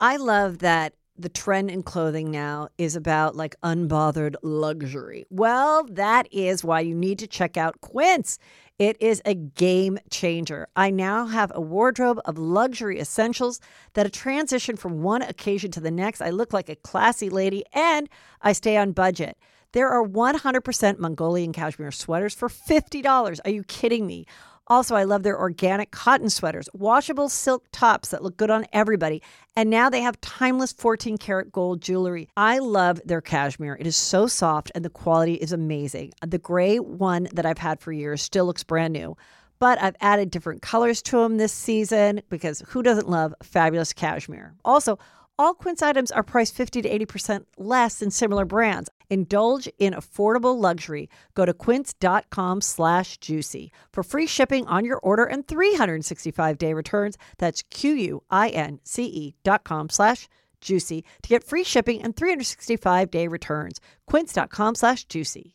I love that the trend in clothing now is about like unbothered luxury. Well, that is why you need to check out Quince. It is a game changer. I now have a wardrobe of luxury essentials that a transition from one occasion to the next. I look like a classy lady and I stay on budget. There are 100% Mongolian cashmere sweaters for $50. Are you kidding me? Also, I love their organic cotton sweaters, washable silk tops that look good on everybody. And now they have timeless 14 karat gold jewelry. I love their cashmere. It is so soft and the quality is amazing. The gray one that I've had for years still looks brand new. But I've added different colors to them this season because who doesn't love fabulous cashmere? Also, all Quince items are priced 50 to 80% less than similar brands. Indulge in affordable luxury. Go to quince.com slash juicy for free shipping on your order and 365-day returns. That's Q-U-I-N-C-E dot com slash juicy to get free shipping and 365-day returns. quince.com slash juicy.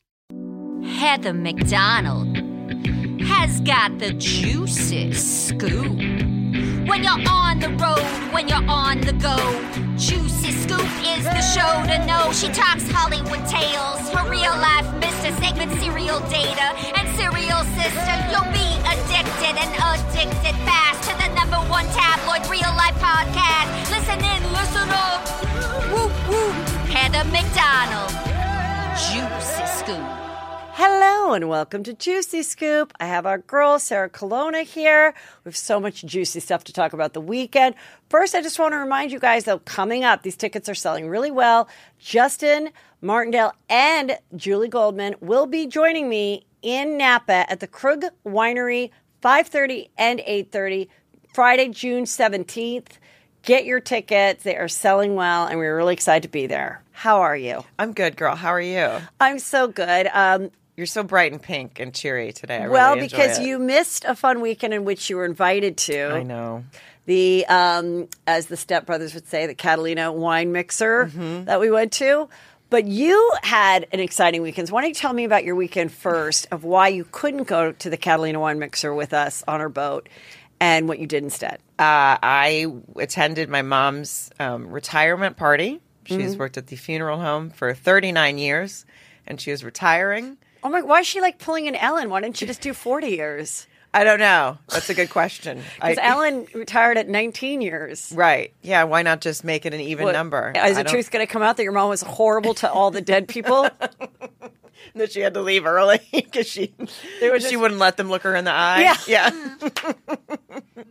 Heather McDonald has got the juiciest scoop. When you're on the road, when you're on the go, Juicy Scoop is the show to know. She talks Hollywood tales, her real life Mr. Segment serial data, and serial sister. You'll be addicted and addicted fast to the number one tabloid real life podcast. Listen in, listen up. Whoop whoop. Heather McDonald, Juicy Scoop. Hello and welcome to Juicy Scoop. I have our girl Sarah Colonna here. We have so much juicy stuff to talk about the weekend. First, I just want to remind you guys though, coming up, these tickets are selling really well. Justin Martindale and Julie Goldman will be joining me in Napa at the Krug Winery, 5:30 and 8:30, Friday, June 17th. Get your tickets. They are selling well, and we're really excited to be there. How are you? I'm good, girl. How are you? I'm so good. Um, You're so bright and pink and cheery today. I well, really because it. you missed a fun weekend in which you were invited to. I know. The, um, as the stepbrothers would say, the Catalina wine mixer Mm-hmm. that we went to. But you had an exciting weekend. So why don't you tell me about your weekend first of why you couldn't go to the Catalina wine mixer with us on our boat and what you did instead? Uh, I attended my mom's um, retirement party. She's Mm-hmm. worked at the funeral home for 39 years, and she is retiring. Oh my, why is she like pulling an Ellen? Why didn't she just do 40 years? I don't know. That's a good question. Because Ellen retired at 19 years. Right. Yeah. Why not just make it an even number? Is I the truth going to come out that your mom was horrible to all the dead people? that she had to leave early because she she just- wouldn't let them look her in the eye. Yeah. Yeah.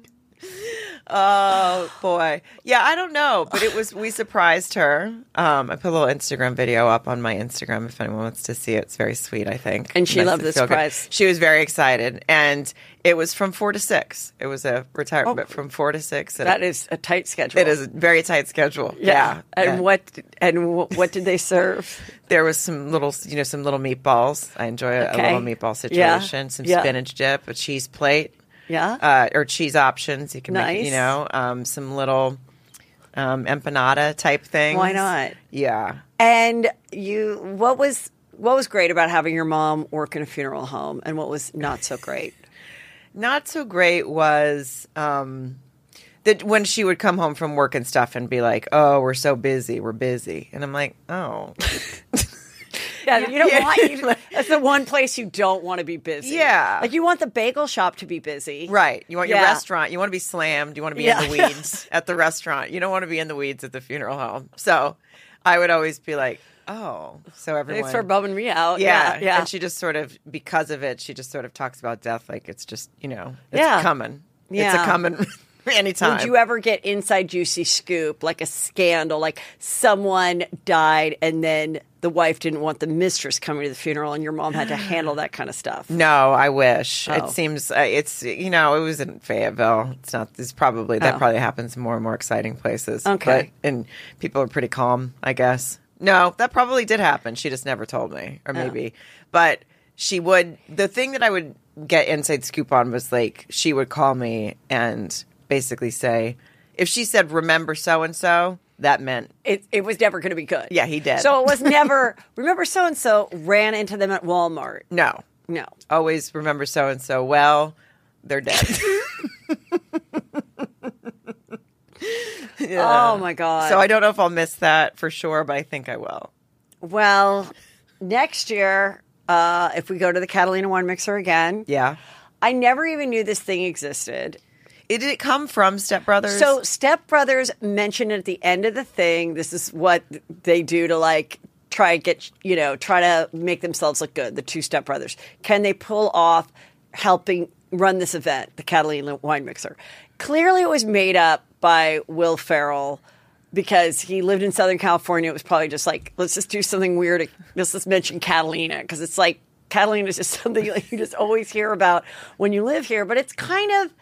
Oh boy. Yeah, I don't know, but it was we surprised her. Um, I put a little Instagram video up on my Instagram if anyone wants to see it. It's very sweet, I think. And she loved the feel good. surprise. She was very excited, and it was from four to six. It was a retirement Oh. from four to six. that is a tight schedule. it is a very tight schedule. Yeah. And Yeah. what and wh- what did they serve? There was some little, you know, some little meatballs. I enjoy a, a little meatball Yeah. situation. Some Yeah. spinach dip, a cheese plate, Yeah. uh, or cheese options. You can make, you know, um, some little um, empanada type things. Why not? Yeah. And you, what was what was great about having your mom work in a funeral home, and what was not so great? Not so great was um, that when she would come home from work and stuff and be like, "Oh, we're so busy. We're busy," and I'm like, "Oh." Yeah, you don't Yeah. want. You, that's the one place you don't want to be busy. Yeah. like you want the bagel shop to be busy, Right. You want your restaurant. You want to be slammed. You want to be Yeah. in the weeds at the restaurant. You don't want to be in the weeds at the funeral home. So I would always be like, oh, so everyone. Thanks for bumming me out. yeah, yeah, yeah. And she just sort of, because of it, she just sort of talks about death like it's just, you know, it's Yeah. coming. It's a coming anytime. Did you ever get inside juicy scoop like a scandal, like someone died and then the wife didn't want the mistress coming to the funeral, and your mom had to handle that kind of stuff. No, I wish. Oh. It seems uh, it's you know it was in Fayetteville. It's not. It's probably that Oh. probably happens in more and more exciting places. Okay. but, and people are pretty calm, I guess. No, that probably did happen. She just never told me, Oh. or maybe. But she would. The thing that I would get inside scoop on was like she would call me and basically say, if she said "remember so and so," that meant It, it was never going to be good. Yeah, he did. So it was never. remember, so and so ran into them at Walmart. no. No. Always remember so and so. Well, they're dead. Oh my god. So I don't know if I'll miss that for sure, but I think I will. well, next year, uh, if we go to the Catalina wine mixer again, Yeah. I never even knew this thing existed. Did it come from Step Brothers? So Step Brothers mentioned at the end of the thing, this is what they do to like try and get you know try to make themselves look good. The two Step Brothers can they pull off helping run this event, the Catalina Wine Mixer? Clearly, it was made up by Will Ferrell because he lived in Southern California. It was probably just like let's just do something weird. Let's just mention Catalina because it's like Catalina is just something like you just always hear about when you live here. But it's kind of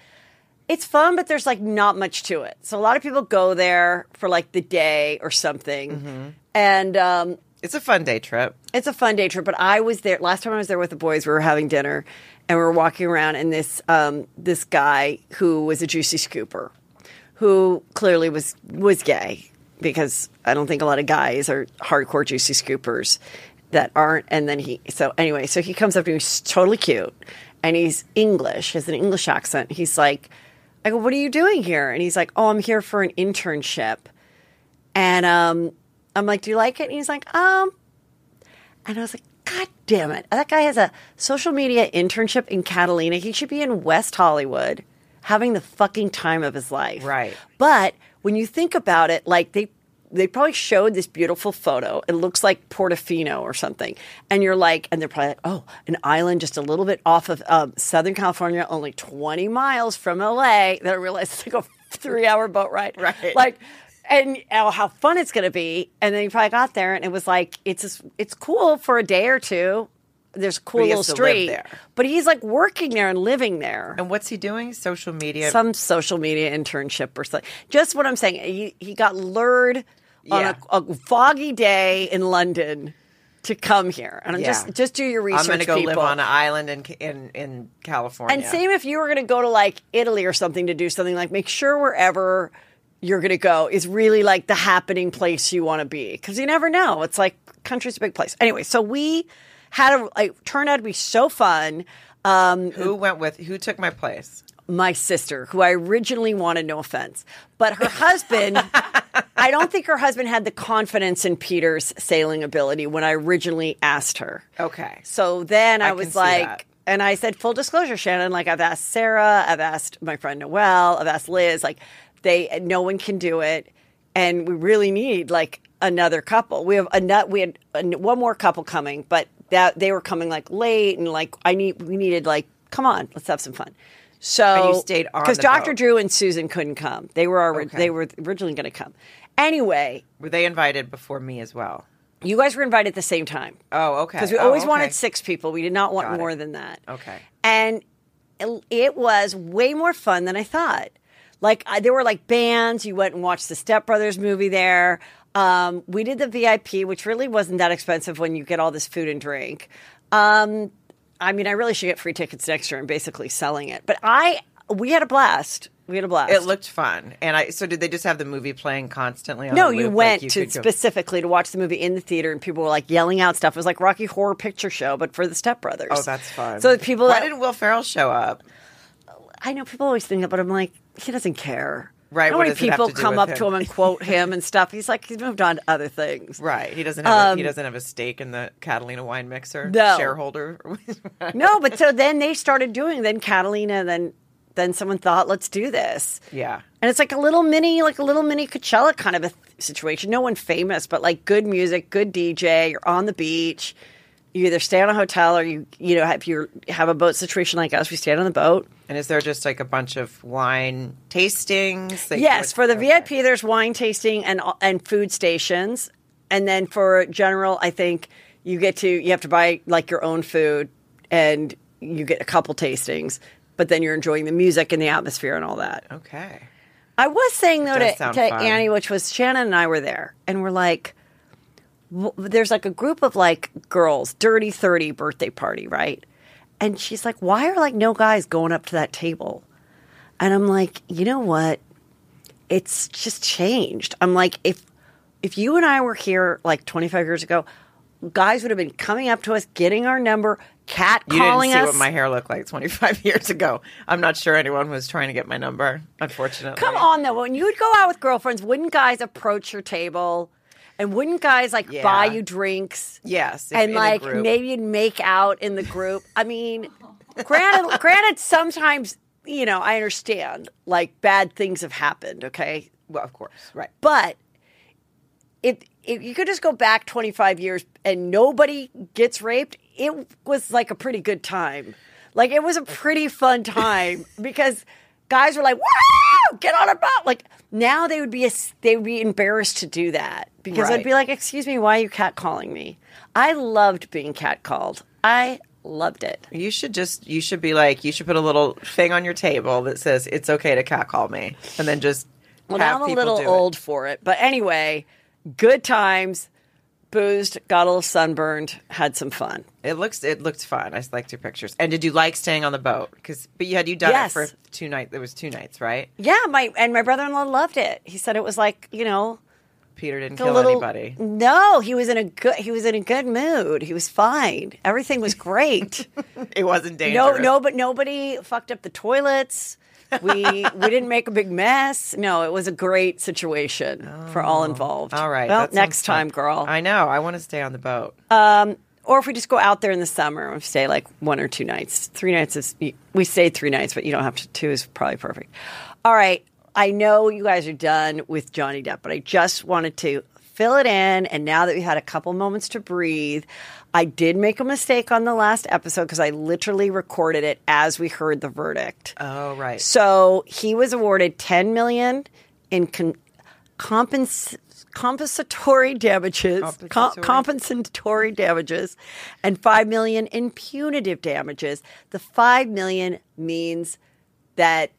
it's fun, but there's like not much to it. So a lot of people go there for like the day or something, and um, it's a fun day trip. it's a fun day trip. But I was there last time I was there with the boys. We were having dinner, and we were walking around, and this um, this guy who was a juicy scooper, who clearly was was gay because I don't think a lot of guys are hardcore juicy scoopers that aren't. And then he so anyway, so he comes up to me, he's totally cute, and he's English, has an English accent. He's like, I go, what are you doing here? And he's like, oh, I'm here for an internship. And um, I'm like, do you like it? And he's like, um, and I was like, God damn it. That guy has a social media internship in Catalina. He should be in West Hollywood having the fucking time of his life. Right. But when you think about it, like they they probably showed this beautiful photo. It looks like Portofino or something. And you're like, and they're probably like, oh, an island just a little bit off of um, Southern California, only 20 miles from LA. Then I realized it's like a three hour boat ride. Right. Like, and oh, how fun it's going to be. And then you probably got there and it was like, it's just, it's cool for a day or two. There's a cool little has to live street. there. But he's like working there and living there And what's he doing? Social media. some social media internship or something. Just what I'm saying. He, he got lured Yeah. on a, a foggy day in London to come here, and I'm Yeah. just just do your research. I'm going to go people. live on an island in in, in California. And same if you were going to go to like Italy or something to do something like make sure wherever you're going to go is really like the happening place you want to be because you never know. It's like country's a big place. Anyway, so we had a like turned out to be so fun. Um, who went with? Who took my place? My sister, who I originally wanted, no offense, but her husband, I don't think her husband had the confidence in Peter's sailing ability when I originally asked her. Okay. So then I, I was like, that. and I said, full disclosure, Shannon, like I've asked Sarah, I've asked my friend Noelle, I've asked Liz, like they, no one can do it. And we really need like another couple. We have a nut, we had a, one more couple coming, but that they were coming like late and like I need, we needed like, come on, let's have some fun. So And you stayed on because Dr. boat. Drew and Susan couldn't come. They were already, Okay. they were originally going to come. Anyway, Were they invited before me as well? you guys were invited at the same time Oh, okay. because we Oh, always okay. wanted six people. We did not want Got it. more than that. Okay. And it- it was way more fun than I thought. Like I, there were like bands. You went and watched the Step Brothers movie there. Um, we did the VIP, which really wasn't that expensive when you get all this food and drink. Um, I mean, I really should get free tickets next year and basically selling it. But I, we had a blast. We had a blast. It looked fun, and I. So did they just have the movie playing constantly? On No, you went like to could go- specifically to watch the movie in the theater, and people were like yelling out stuff. It was like Rocky Horror Picture Show, but for the Step Brothers. Oh, that's fun. So the people, Why that- didn't Will Ferrell show up? I know people always think that, but I'm like, he doesn't care. Right, You know what how many people come up to him? him and quote him and stuff? He's like, he's moved on to other things. Right. He doesn't have. a, he Um, doesn't have a stake in the Catalina wine mixer. No. Shareholder. No, but so then they started doing. Then Catalina, then then someone thought, let's do this. yeah. And it's like a little mini, like a little mini Coachella kind of a th- situation. No one famous, but like good music, good DJ. You're on the beach. You either stay on a hotel or you, you know, if you have a boat situation like us, we stayed on the boat. And is there just like a bunch of wine tastings? Like, Yes, for the okay. VIP, there's wine tasting and and food stations. and then for general, I think you get to you have to buy like your own food, and you get a couple tastings, but then you're enjoying the music and the atmosphere and all that. Okay. I was saying though to, to. Annie, which was Shannon and I were there, and we're like, there's like a group of like girls, dirty thirty birthday party, right? And she's like, why are like no guys going up to that table? And I'm like, you know what? It's just changed. I'm like, if if you and I were here like 25 years ago, guys would have been coming up to us, getting our number, cat You calling didn't see us. what my hair looked like 25 years ago. I'm not sure anyone was trying to get my number, unfortunately. Come on, though. When you'd go out with girlfriends, wouldn't guys approach your table? And wouldn't guys like Yeah. buy you drinks? Yes. and like maybe you'd make out in the group. I mean, granted, granted, sometimes you know I understand like bad things have happened. Okay, Well, of course. Right. but if if you could just go back 25 years and nobody gets raped, it was like a pretty good time. Like it was a pretty fun time because guys were like, "Wow, get on a boat!" Like now they would be a, they would be embarrassed to do that because Right. they'd be like, "Excuse me, why are you catcalling me?" I loved being catcalled. I loved it. You should just, you should be like, you should put a little thing on your table that says, it's okay to catcall me. And then just. Well, now I'm a little do it. old for it, but anyway, good times. Boozed, got a little sunburned, had some fun. It looks it looked fun. I liked your pictures. And did you like staying on the boat? Because but you had you done Yes. it for two nights. It was two nights, right? Yeah, my and my brother-in-law loved it. He said it was like you know Peter didn't kill little. anybody. No, he was in a good. He was in a good mood. He was fine. Everything was great. It wasn't dangerous. no, no, but nobody fucked up the toilets. We we didn't make a big mess. No, it was a great situation for all involved. Oh, All right. Well, next fun. time, girl. I know. I want to stay on the boat. Um, or if we just go out there in the summer and stay like one or two nights. Three nights is we stayed three nights, but you don't have to. Two is probably perfect. All right, I know you guys are done with Johnny Depp, but I just wanted to fill it in. And now that we had a couple moments to breathe, I did make a mistake on the last episode because I literally recorded it as we heard the verdict. oh right. So he was awarded 10 million in con- compens- compensatory damages, com- Compensatory? compensatory damages, and 5 million in punitive damages. The 5 million means that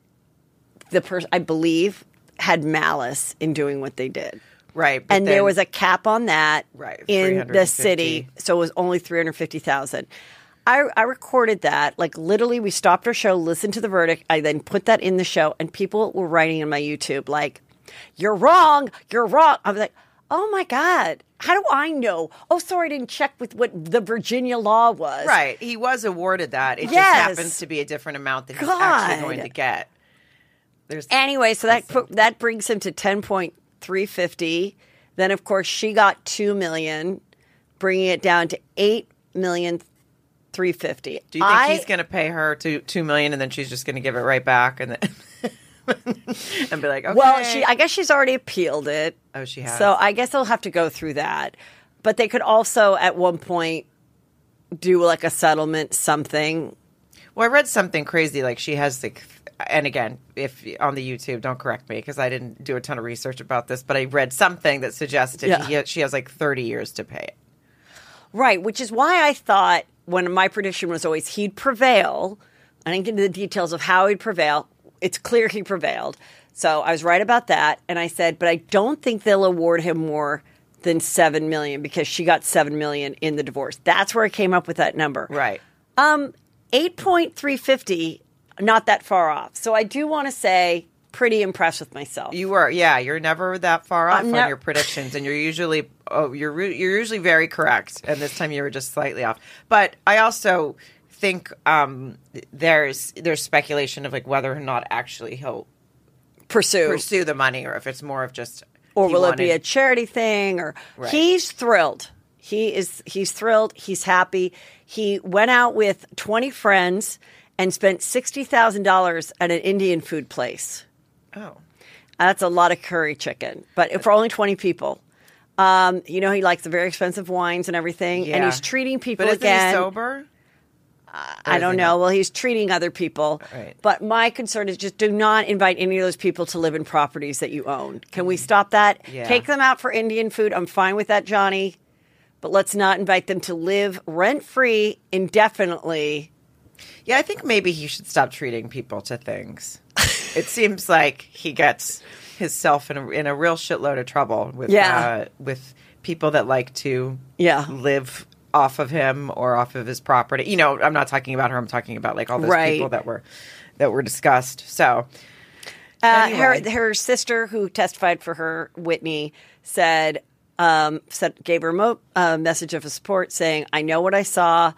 the person, I believe, had malice in doing what they did. Right. but And there was a cap on that Right, in the city, so it was only three hundred fifty thousand. I, I recorded that. Like literally, we stopped our show, listened to the verdict. I then put that in the show, and people were writing in my YouTube like, "You're wrong. You're wrong." I was like, "Oh my god." How do I know? Oh, sorry, I didn't check with what the Virginia law was. Right. He was awarded that. It Yes. just happens to be a different amount that he's actually going to get. There's Anyway, so that that brings him to ten point three fifty. Then, of course, she got two million, bringing it down to eight million three fifty. Do you think he's going to pay her to two million and then she's just going to give it right back and then and be like, okay. Well, she I guess she's already appealed it. Oh, she has. So I guess they'll have to go through that. But they could also at one point do like a settlement something. Well, I read something crazy. Like she has like, and again, if on the YouTube, don't correct me because I didn't do a ton of research about this, but I read something that suggested Yeah. he, she has like thirty years to pay it. Right, which is why I thought when my prediction was always he'd prevail. I didn't get into the details of how he'd prevail. It's clear he prevailed. So I was right about that. And I said, but I don't think they'll award him more than seven million because she got seven million in the divorce. That's where I came up with that number. Right. Um, eight point three fifty, not that far off. So I do want to say, pretty impressed with myself. You were, yeah. You're never that far off I'm on your predictions, and you're usually, oh, you're re- you're usually very correct. And this time you were just slightly off. But I also think um, there's there's speculation of like whether or not actually he'll pursue, pursue the money, or if it's more of just, or will it be a charity thing? Or Right. he's thrilled. He is. He's thrilled. He's happy. He went out with twenty friends and spent sixty thousand dollars at an Indian food place. Oh, That's a lot of curry chicken, but for only twenty people. Um, you know, he likes the very expensive wines and everything, and he's treating people but again. he sober? I don't know. Well, he's treating other people. Right. But my concern is just do not invite any of those people to live in properties that you own. Can we stop that? Yeah. Take them out for Indian food. I'm fine with that, Johnny. But let's not invite them to live rent free indefinitely. Yeah, I think maybe he should stop treating people to things. it seems like he gets himself in a, in a real shitload of trouble with Yeah. uh, with people that like to Yeah. live off of him or off of his property. You know, I'm not talking about her. I'm talking about like all those Right. people that were that were discussed. So Uh, Anyway. her her sister, who testified for her, Whitney, said um, said gave her a mo- uh, message of support, saying, "I know what I saw.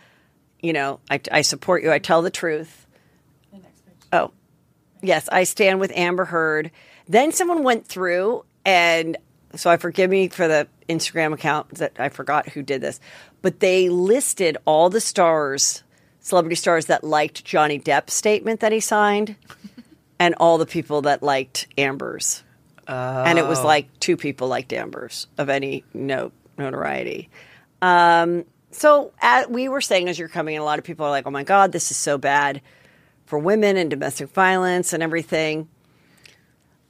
You know, I, I support you. I tell the truth." Oh, yes, I stand with Amber Heard. Then someone went through, and so I forgive me for the Instagram account that I forgot who did this, but they listed all the stars, celebrity stars that liked Johnny Depp's statement that he signed and all the people that liked Amber's. And it was like two people liked Amber's of any note notoriety. Um, so at, we were saying as you're coming in, a lot of people are like, "Oh my God, this is so bad for women and domestic violence and everything."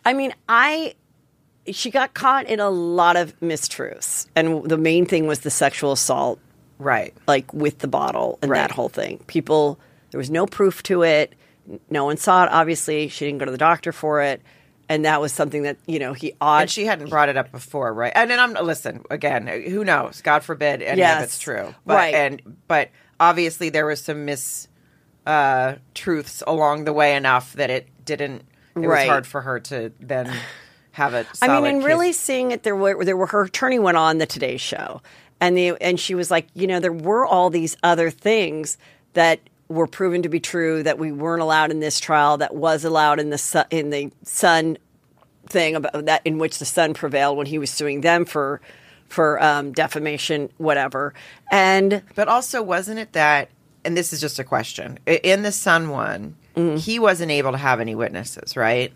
I mean, I she got caught in a lot of mistruths, and the main thing was the sexual assault right. like with the bottle and Right. that whole thing. People, there was no proof to it. No one saw it. Obviously, she didn't go to the doctor for it, and that was something that you know he ought. And she hadn't brought it up before, right? And then I'm listen again. Who knows? God forbid any Yes. of it's true, but, Right. And but obviously there was some mis uh, truths along the way enough that it didn't. It was hard for her to then have it. I mean, and really seeing it, there were there were her attorney went on the Today Show, and the and she was like, you know, there were all these other things that were proven to be true that we weren't allowed in this trial that was allowed in the Su- in the Sun thing about that in which the Sun prevailed when he was suing them for for um, defamation, whatever, and But also, wasn't it that? And this is just a question. In the Sun one, Mm-hmm. he wasn't able to have any witnesses, right?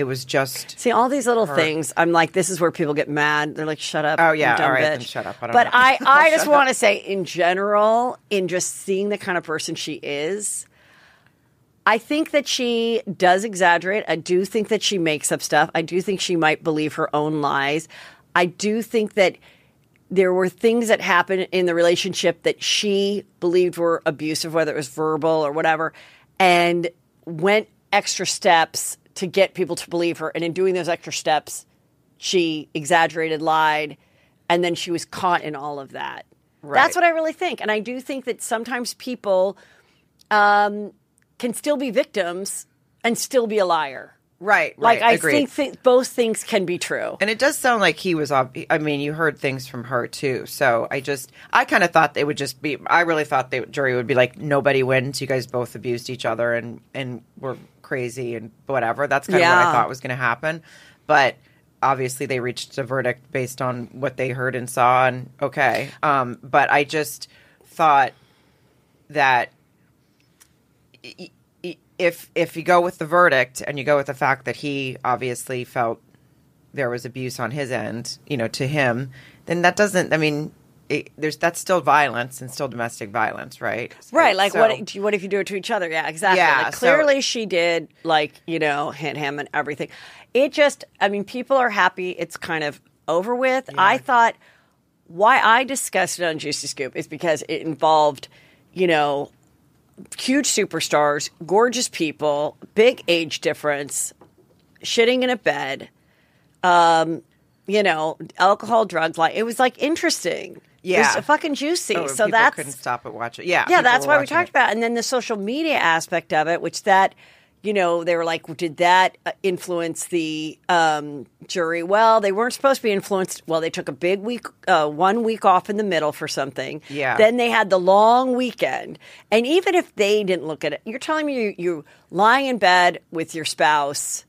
It was just. See all these little things. I'm like, this is where people get mad. They're like, "Shut up!" Oh, yeah, all right, bitch. then shut up. I but know. I, I just want to say, in general, in just seeing the kind of person she is, I think that she does exaggerate. I do think that she makes up stuff. I do think she might believe her own lies. I do think that there were things that happened in the relationship that she believed were abusive, whether it was verbal or whatever, and went extra steps to get people to believe her. And in doing those extra steps, she exaggerated, lied, and then she was caught in all of that. That's what I really think. And I do think that sometimes people um, can still be victims and still be a liar. Right, Like I agreed. think th- both things can be true. And it does sound like he was. ob- I mean, you heard things from her too. So I just, I kind of thought they would just be. I really thought the jury would be like, nobody wins. You guys both abused each other and and were crazy and whatever. That's kind of what I thought was going to happen. But obviously, they reached a verdict based on what they heard and saw. And okay, um, but I just thought that if if you go with the verdict and you go with the fact that he obviously felt there was abuse on his end, you know, to him, then that doesn't. I mean, it, there's that's still violence and still domestic violence, right? Right, like So- what? What if you do it to each other? Yeah, exactly. Yeah, like so- clearly she did, like you know, hit him and everything. It just, I mean, people are happy. It's kind of over with. I thought why I discussed it on Juicy Scoop is because it involved, you know, huge superstars, gorgeous people, big age difference, shitting in a bed, um, you know, alcohol, drugs. Like it was like interesting. Yeah. it fucking juicy. Oh, so that's couldn't stop it watching. Yeah, yeah, that's why we talked it. about, it. and then the social media aspect of it, which that you know they were like, did that uh, influence the um, jury? Well, they weren't supposed to be influenced. Well, they took a big week, uh, one week off in the middle for something. Yeah. Then they had the long weekend, and even if they didn't look at it, you're telling me you you lying in bed with your spouse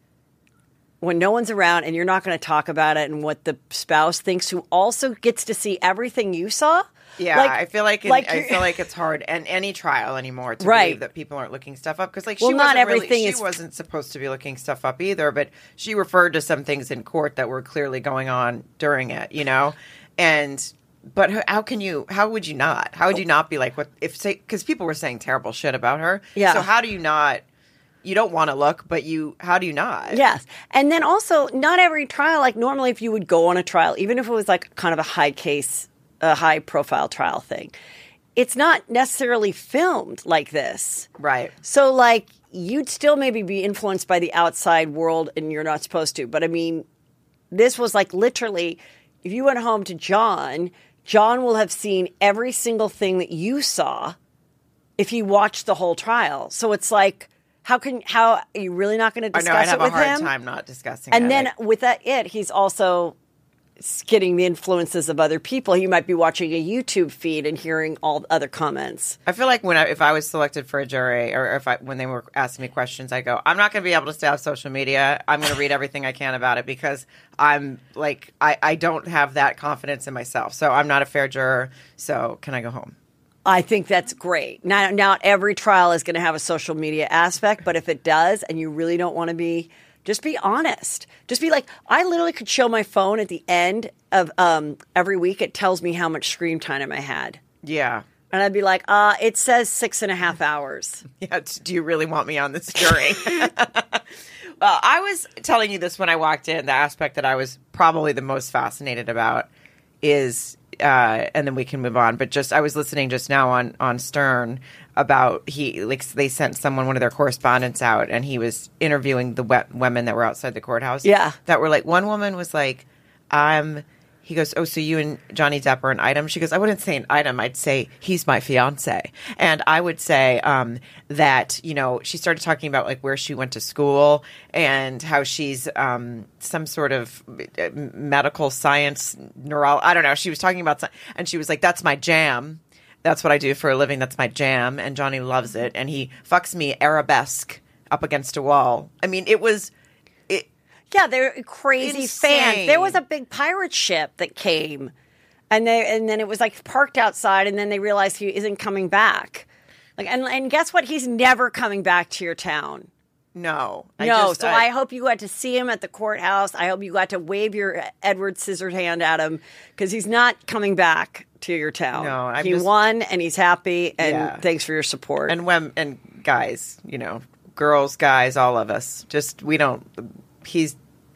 when no one's around and you're not going to talk about it and what the spouse thinks who also gets to see everything you saw Yeah, Like- I feel like, like I feel like it's hard and any trial anymore to Right. believe that people aren't looking stuff up because like Well, she not wasn't really- she is- wasn't supposed to be looking stuff up either, but she referred to some things in court that were clearly going on during it, you know, and but how can you? How would you not? How would oh. you not be like what if say because people were saying terrible shit about her? Yeah. So how do you not? You don't want to look, but you. How do you not? Yes. And then also, not every trial, like normally if you would go on a trial, even if it was like kind of a high case, a high profile trial thing, it's not necessarily filmed like this. Right. So, like, you'd still maybe be influenced by the outside world and you're not supposed to. But I mean, this was like literally, if you went home to John, John will have seen every single thing that you saw if he watched the whole trial. So it's like, how can, how are you really not going to I discuss know. I'd it have a with hard him? time not discussing. And it. then with that, it, he's also getting the influences of other people. He might be watching a YouTube feed and hearing all the other comments. I feel like when I, if I was selected for a jury, or if I when they were asking me questions, I go, I'm not going to be able to stay off social media. I'm going to read everything I can about it because I'm like I, I don't have that confidence in myself. So I'm not a fair juror. So can I go home? I think that's great. Not, not every trial is going to have a social media aspect, but if it does, and you really don't want to be, just be honest. Just be like, I literally could show my phone at the end of um, every week. It tells me how much screen time I had. Yeah. And I'd be like, uh, it says six and a half hours. Yeah, do you really want me on this jury? well, I was telling you this when I walked in. The aspect that I was probably the most fascinated about is, uh, and then we can move on. But just I was listening just now on on Stern about he like they sent someone one of their correspondents out, and he was interviewing the we- women that were outside the courthouse. Yeah. that were like one woman was like, "I'm." He goes, Oh, so you and Johnny Depp are an item? She goes, I wouldn't say an item. I'd say he's my fiance. And I would say um, that, you know, she started talking about like where she went to school and how she's um, some sort of uh, medical science neuro. I don't know. She was talking about, and she was like, That's my jam. That's what I do for a living. That's my jam. And Johnny loves it. And he fucks me arabesque up against a wall. I mean, it was. Yeah, they're crazy fans. There was a big pirate ship that came, and they and then it was like parked outside, and then they realized he isn't coming back. Like, and and guess what? He's never coming back to your town. no. I no, just- so I, hope you got to see him at the courthouse. I hope you got to wave your Edward Scissorhand at him because he's not coming back to your town. No, I'm he just- won and he's happy. And Yeah. thanks for your support. and when and guys, you know, girls, guys, all of us, just we don't. He's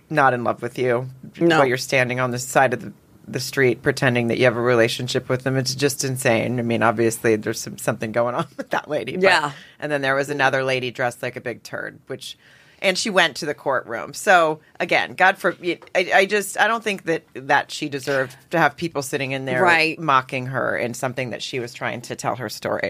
not in love with you. No. while you're standing on the side of the, the street pretending that you have a relationship with them. It's just insane. I mean, obviously, there's some, something going on with that lady. but- Yeah. and then there was another lady dressed like a big turd, which. And she went to the courtroom. So again, God for I, I just I don't think that that she deserved to have people sitting in there Right. mocking her in something that she was trying to tell her story.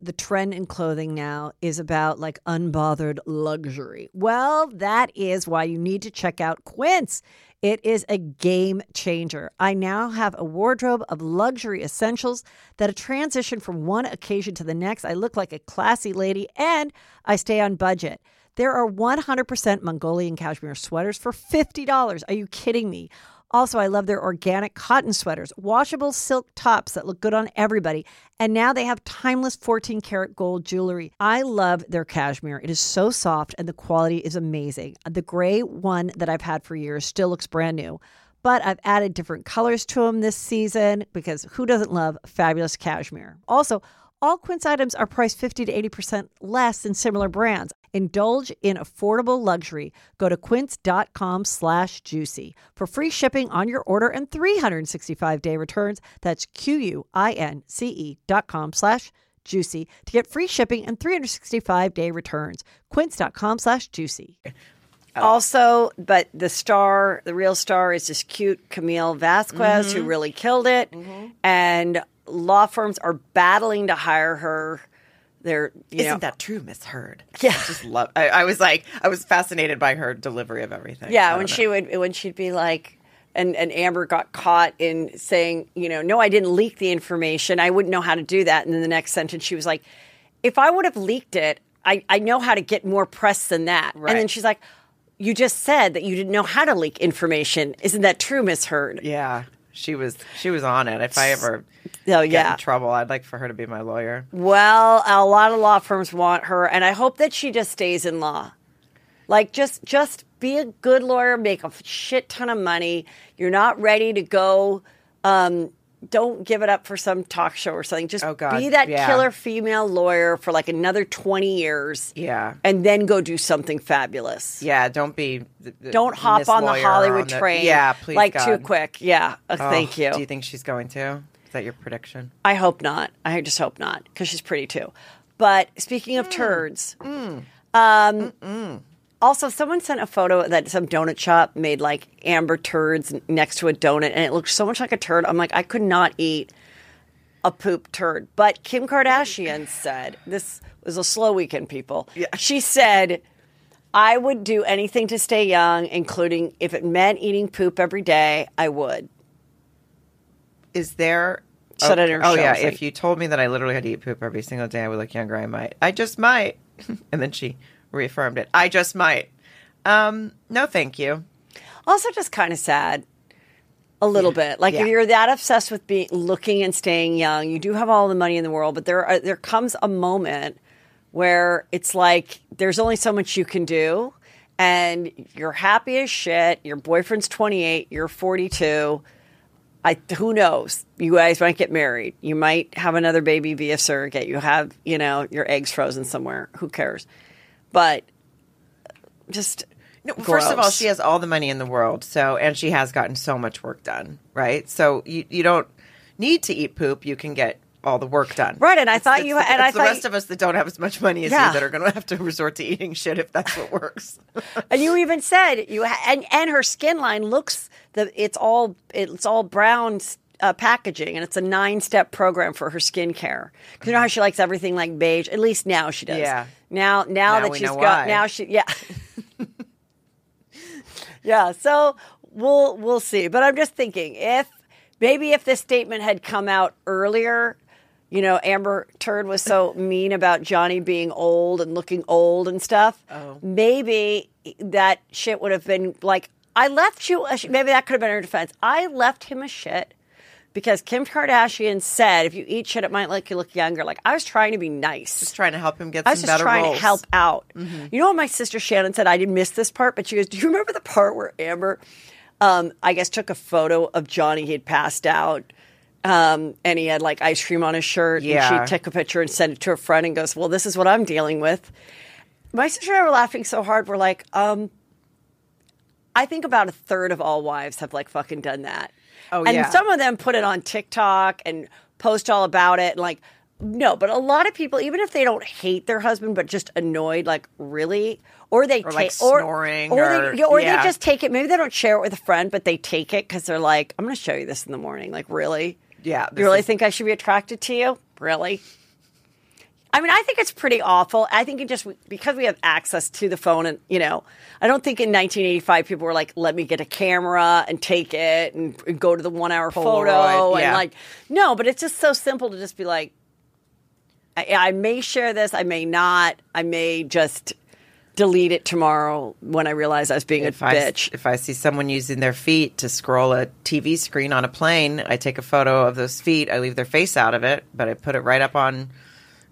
the trend in clothing now is about like unbothered luxury. Well, that is why you need to check out Quince. It is a game changer. I now have a wardrobe of luxury essentials that a transition from one occasion to the next. I look like a classy lady and I stay on budget. There are 100% Mongolian cashmere sweaters for $50. Are you kidding me? Also, I love their organic cotton sweaters, washable silk tops that look good on everybody. And now they have timeless 14 karat gold jewelry. I love their cashmere. It is so soft and the quality is amazing. The gray one that I've had for years still looks brand new. but I've added different colors to them this season because who doesn't love fabulous cashmere? Also, all Quince items are priced 50 to 80% less than similar brands. Indulge in affordable luxury. Go to quince.com slash juicy for free shipping on your order and 365-day returns. That's Q-U-I-N-C-E dot com slash juicy to get free shipping and 365-day returns. quince.com slash juicy. Also, but the star, the real star, is this cute Camille Vasquez Mm-hmm. who really killed it, and law firms are battling to hire her. They're you Isn't know, that true, Miss Heard? Yeah. I just love. I, I was like, I was fascinated by her delivery of everything. Yeah, when know. she would when she'd be like and and Amber got caught in saying, you know, no, I didn't leak the information. I wouldn't know how to do that. And then the next sentence she was like, if I would have leaked it, I, I know how to get more press than that. And then she's like, You just said that you didn't know how to leak information. Isn't that true, Miss Heard? Yeah, she was. She was on it. If I ever Oh get yeah. in trouble, I'd like for her to be my lawyer. Well, a lot of law firms want her, and I hope that she just stays in law. Like, just just be a good lawyer, make a shit ton of money. You're not ready to go. Um, don't give it up for some talk show or something. Just Oh, God, be that yeah. killer female lawyer for like another 20 years. Yeah. And then go do something fabulous. Yeah, don't be. the- the Don't hop on the Hollywood on the- train. Yeah, please. Like God. too quick. Yeah. Uh, Oh, thank you. Do you think she's going to? Is that your prediction? I hope not. I just hope not because she's pretty too. But speaking of turds, um, also someone sent a photo that some donut shop made like amber turds next to a donut, and it looked so much like a turd. I'm like, I could not eat a poop turd. But Kim Kardashian said this was a slow weekend, people. Yeah. She said. I would do anything to stay young, including if it meant eating poop every day, I would. Is there? Oh, oh yeah, think. if you told me that I literally had to eat poop every single day, I would look younger. I might. I just might. and then she reaffirmed it. I just might. Um, no, thank you. also just kind of sad a little bit like Yeah. if you're that obsessed with being looking and staying young you do have all the money in the world but there are, there comes a moment where it's like there's only so much you can do and you're happy as shit your boyfriend's 28 you're 42 I, who knows? You guys might get married. You might have another baby via surrogate. You have, you know, your eggs frozen somewhere. Who cares? But just No, first of all, she has all the money in the world, so and she has gotten so much work done, right? So you you don't need to eat poop. You can get all the work done, Right, and I It's- thought it's you- and I the rest of us that don't have as much money as Yeah. you that are going to have to resort to eating shit if that's what works. And you even said you ha- and and her skin line looks the it's all it's all brown uh, packaging and it's a nine step program for her skincare. Because you know how she likes everything like beige. At least now she does. Yeah. Now now, Now that we she's know got why. now she yeah yeah. So we'll we'll see. But I'm just thinking if maybe if this statement had come out earlier. You know, Amber Turd was so mean about Johnny being old and looking old and stuff. Oh. Maybe that shit would have been like, I left you. A sh-. Maybe that could have been her defense. I left him a shit because Kim Kardashian said if you eat shit, it might make you look younger. Like I was trying to be nice. Just trying to help him get I was just better trying roles. to help out. You know what my sister Shannon said? I didn't miss this part, but she goes, "Do you remember the part where Amber, um, I guess, took a photo of Johnny? He had passed out, um, and he had like ice cream on his shirt. Yeah. and she took a picture and sent it to her friend and goes, "Well, this is what I'm dealing with." My sister and I were laughing so hard. We're like, um, I think about a third of all wives have like fucking done that. Oh, and yeah. some of them put it on TikTok and post all about it. And like, no, but a lot of people, even if they don't hate their husband, but just annoyed, like really, or they Or, like, or snoring or, or- they, or yeah. they just take it. Maybe they don't share it with a friend, but they take it because they're like, I'm going to show you this in the morning. Like, really? Yeah, You really is- think I should be attracted to you? Really? I mean, I think it's pretty awful. I think it just because we have access to the phone, and you know, I don't think in 1985 people were like, "Let me get a camera and take it and, and go to the one hour photo." Polaroid, And like, no, but it's just so simple to just be like, I, I may share this, I may not, I may just delete it tomorrow when I realize I was being If a I, bitch. if I see someone using their feet to scroll a TV screen on a plane, I take a photo of those feet. I leave their face out of it, but I put it right up on.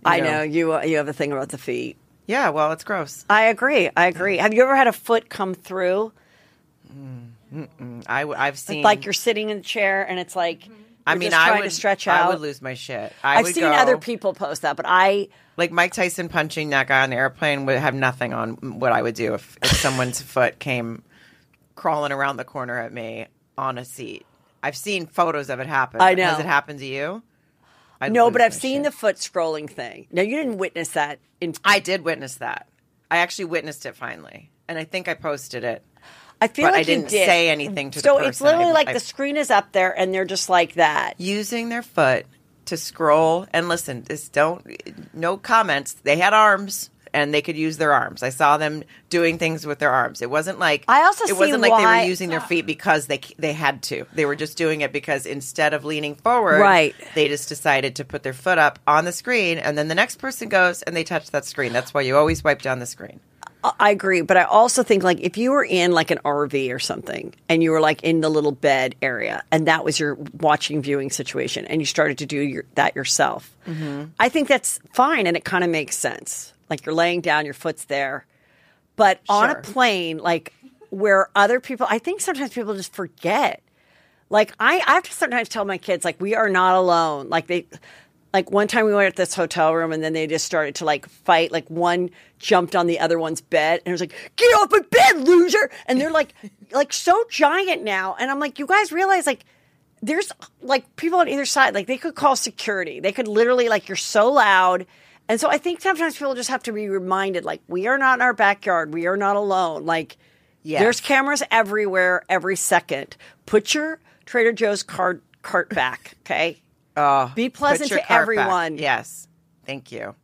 You I know you. uh, You have a thing about the feet. Yeah, well, it's gross. I agree. I agree. Have you ever had a foot come through? I, have seen like you're sitting in the chair and it's like I you're mean, just I trying would to stretch out. I would lose my shit. I I've would seen go- other people post that, but I like Mike Tyson punching that guy on the airplane would have nothing on what I would do if, if someone's foot came crawling around the corner at me on a seat. I've seen photos of it happen. I know. Has it happened to you? I'd no, but I've seen shit. the foot scrolling thing. Now you didn't witness that in I did witness that. I actually witnessed it finally, and I think I posted it. I feel but like I didn't did. say anything to the so it's literally I- like I- the screen is up there and they're just like that. using their foot to scroll and listen. This don't no comments. They had arms and they could use their arms. I saw them doing things with their arms. It wasn't like I also it wasn't like they were using their feet because they they had to. They were just doing it because instead of leaning forward, Right. They just decided to put their foot up on the screen, and then the next person goes and they touch that screen. That's why you always wipe down the screen. I agree, but I also think like if you were in like an RV or something and you were like in the little bed area and that was your watching viewing situation and you started to do your, that yourself, mm-hmm. I think that's fine and it kind of makes sense. Like you're laying down, your foot's there, but on a Sure. plane, like where other people, I think sometimes people just forget. Like I, I have to sometimes tell my kids like we are not alone. Like they, like one time we went at this hotel room and then they just started to like fight. Like one jumped on the other one's bed and it was like, "Get off my bed, loser!" And they're like, like so giant now. And I'm like, you guys realize like there's like people on either side. Like they could call security. They could literally like you're so loud. And so I think sometimes people just have to be reminded like we are not in our backyard. We are not alone. Like Yes. there's cameras everywhere every second. Put your Trader Joe's card cart back, okay? Oh, Be pleasant to cart back. everyone. Yes, thank you.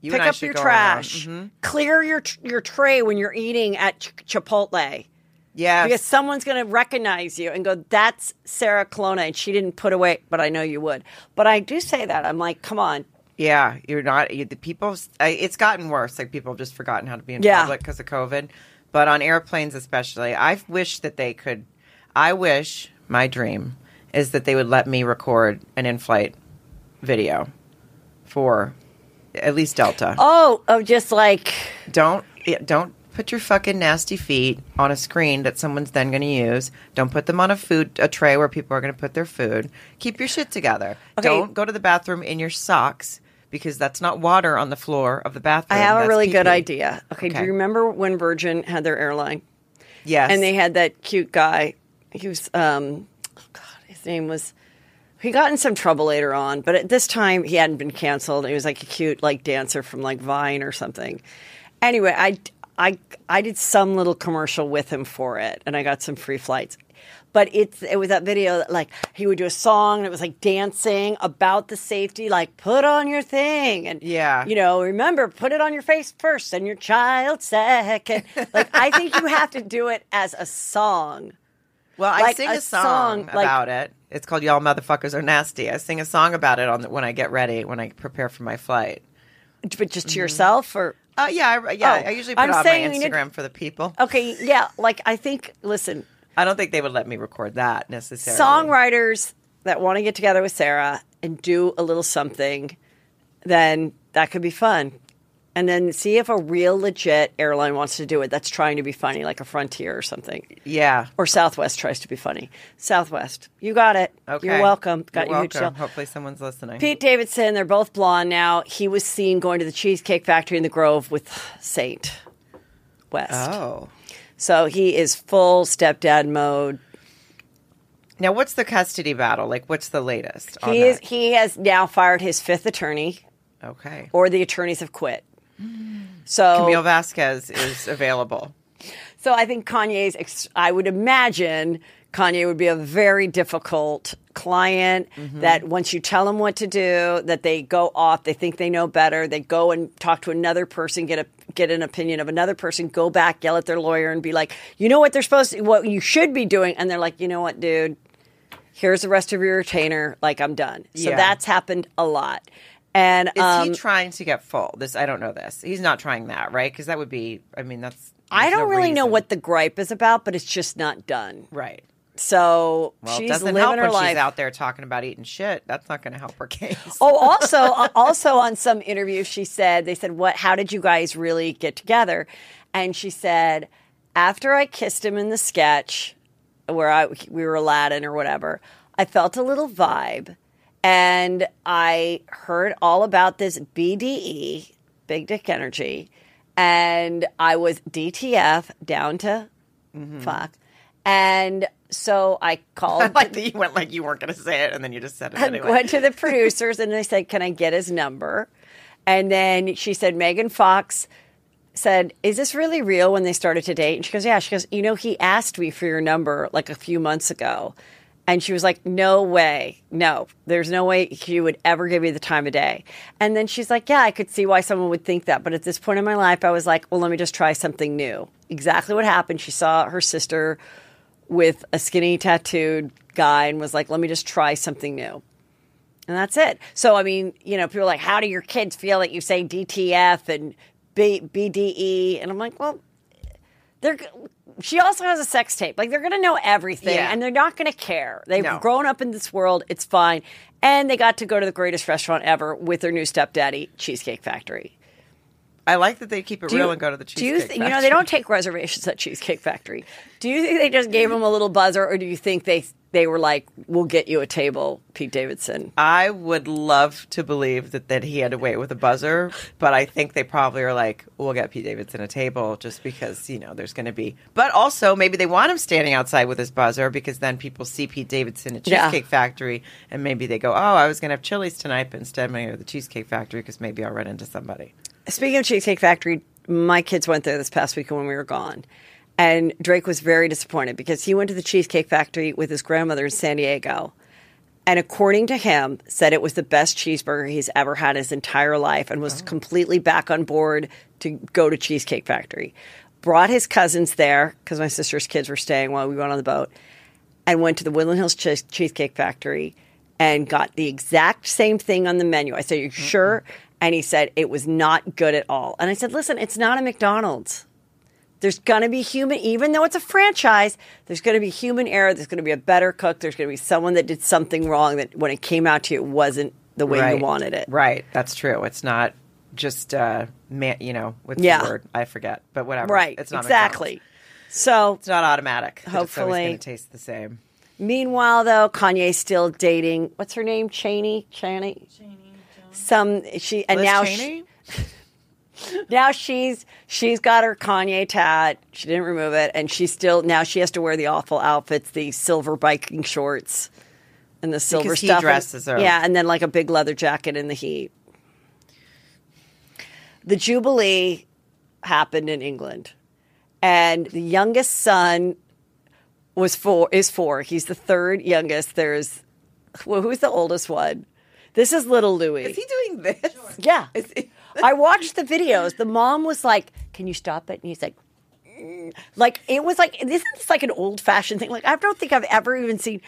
You Pick and I up should your go trash. Mhm. Clear your your tray when you're eating at Ch- Chipotle. Yes, Because someone's going to recognize you and go, "That's Sarah Colonna," and she didn't put away. But I know you would. But I do say that. I'm like, come on. Yeah, you're not. You, the people. It's gotten worse. Like people have just forgotten how to be in Yeah. public because of COVID. But on airplanes, especially, I wish that they could. I wish my dream is that they would let me record an in-flight video for at least Delta. Oh, of just like Don't don't put your fucking nasty feet on a screen that someone's then going to use. Don't put them on a food a tray where people are going to put their food. Keep your shit together. Okay. Don't go to the bathroom in your socks because that's not water on the floor of the bathroom. I have a really good pee-pee. idea. Okay, do you remember when Virgin had their airline Yes, and they had that cute guy? He was, um, oh God, his name was. He got in some trouble later on, but at this time he hadn't been canceled. He was like a cute like dancer from like Vine or something. Anyway, I I I did some little commercial with him for it, and I got some free flights. But it's it was that video that like he would do a song and it was like dancing about the safety, like put on your thing and Yeah. you know remember put it on your face first and your child second. like I think you have to do it as a song. Well, I like sing a song, song, like- about it. It's called "Y'all Motherfuckers Are Nasty." I sing a song about it on the, when I get ready when I prepare for my flight. But just to yourself or Uh, yeah, I, yeah. Oh, I usually put I'm it on my saying we need- Instagram for the people. okay, yeah, like I think listen, I don't think they would let me record that necessarily. songwriters that want to get together with Sarah and do a little something, then that could be fun. And then see if a real legit airline wants to do it that's trying to be funny, like a Frontier or something. Yeah. Or Southwest tries to be funny. Southwest, you got it. Okay. You're welcome. Got You're you huge welcome. deal. Hopefully, someone's listening. Pete Davidson, they're both blonde now. He was seen going to the Cheesecake Factory in the Grove with Saint West. Oh. So he is full stepdad mode. Now, what's the custody battle? Like, what's the latest? on He is he has now fired his fifth attorney, Okay. or the attorneys have quit. Mm. So Camille Vasquez is available. So I think Kanye's, ex- I would imagine Kanye would be a very difficult client Mm-hmm. that once you tell them what to do, that they go off, they think they know better, they go and talk to another person, get a get an opinion of another person, go back, yell at their lawyer and be like, you know what they're supposed to, what you should be doing. And they're like, you know what, dude, here's the rest of your retainer. Like I'm done. So Yeah. that's happened a lot. And Is um, he trying to get full? This I don't know. This he's not trying that, right? Because that would be. I mean, that's. I don't no really know what the gripe is about, but it's just not done. Right. So Well, she's doesn't living help her when life. she's out there talking about eating shit. That's not going to help her case. Oh, also, uh, also on some interview, she said they said, "What? How did you guys really get together?" And she said, "After I kissed him in the sketch, where I we were Aladdin or whatever. I felt a little vibe, and I heard all about this BDE, Big Dick Energy, and I was DTF down to mm-hmm. fuck, and so I called. I like that you went like you weren't going to say it, and then you just said it I anyway. went to the producers and I said, Can I get his number? And then she said, Megan Fox said, Is this really real when they started to date? And she goes, Yeah. She goes, You know, he asked me for your number like a few months ago. And she was like, No way. No, there's no way he would ever give me the time of day. And then she's like, Yeah, I could see why someone would think that. But at this point in my life, I was like, Well, let me just try something new. Exactly what happened. She saw her sister with a skinny tattooed guy and was like, Let me just try something new. And that's it. So, I mean, you know, people are like, how do your kids feel that you say DTF and B- BDE? And I'm like, well, they're. She also has a sex tape. Like they're going to know everything, Yeah. and they're not going to care. They've No. grown up in this world. It's fine, and they got to go to the greatest restaurant ever with their new stepdaddy, Cheesecake Factory. I like that they keep it Do real you- and go to the Do you, cheesecake. th- you know, they don't take reservations at Cheesecake Factory. Do you think they just gave him a little buzzer, or do you think they they were like, "We'll get you a table, Pete Davidson"? I would love to believe that, that he had to wait with a buzzer, but I think they probably are like, we'll get Pete Davidson a table just because, you know, there's going to be. But also, maybe they want him standing outside with his buzzer because then people see Pete Davidson at Yeah. Cheesecake Factory and maybe they go, oh, I was going to have Chili's tonight, but instead I'm going to go to the Cheesecake Factory because maybe I'll run into somebody. Speaking of Cheesecake Factory, my kids went there this past weekend when we were gone. And Drake was very disappointed because he went to the Cheesecake Factory with his grandmother in San Diego. And according to him, said it was the best cheeseburger he's ever had his entire life and was completely back on board to go to Cheesecake Factory. Brought his cousins there because my sister's kids were staying while we went on the boat and went to the Woodland Hills Cheese- Cheesecake Factory and got the exact same thing on the menu. I said, "You sure?" And he said it was not good at all. And I said, "Listen, it's not a McDonald's. There's going to be human, even though it's a franchise. There's going to be human error. There's going to be a better cook. There's going to be someone that did something wrong that when it came out to you, it wasn't the way right. you wanted it. Right. That's true. It's not just, uh, man, you know, what's Yeah. the word? I forget, but whatever. Right. It's not exactly. McDonald's. So It's not automatic. that It's Hopefully- always going to taste the same. Meanwhile, though, Kanye's still dating. What's her name? Chaney. Chaney. Some she and Liz now Cheney? she, now she's she's got her Kanye tat. She didn't remove it, and she's still now she has to wear the awful outfits, the silver biking shorts, and the silver Because stuff. dresses her. Yeah, and then like a big leather jacket in the heat. The Jubilee happened in England, and the youngest son was four is four. He's the third youngest. There's well, who's the oldest one? This is little Louis. Is he doing this? Yeah. He- I watched the videos. The mom was like, Can you stop it? And he's like, "Mm." like it was like this is like an old fashioned thing. Like I don't think I've ever even seen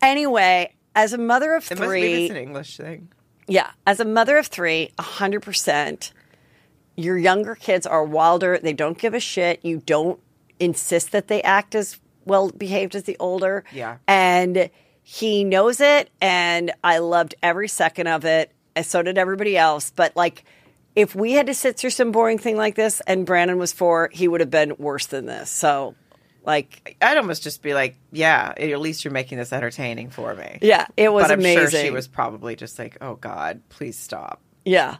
anyway, as a mother of It must maybe three it's an English thing. yeah, as a mother of three, hundred percent your younger kids are wilder. They don't give a shit. You don't insist that they act as well behaved as the older. Yeah. And he knows it and I loved every second of it. And so did everybody else. But like if we had to sit through some boring thing like this and Brandon was four, he would have been worse than this. So like I'd almost just be like, yeah, at least you're making this entertaining for me. yeah, it was but I'm amazing. sure she was probably just like, oh God, please stop. Yeah.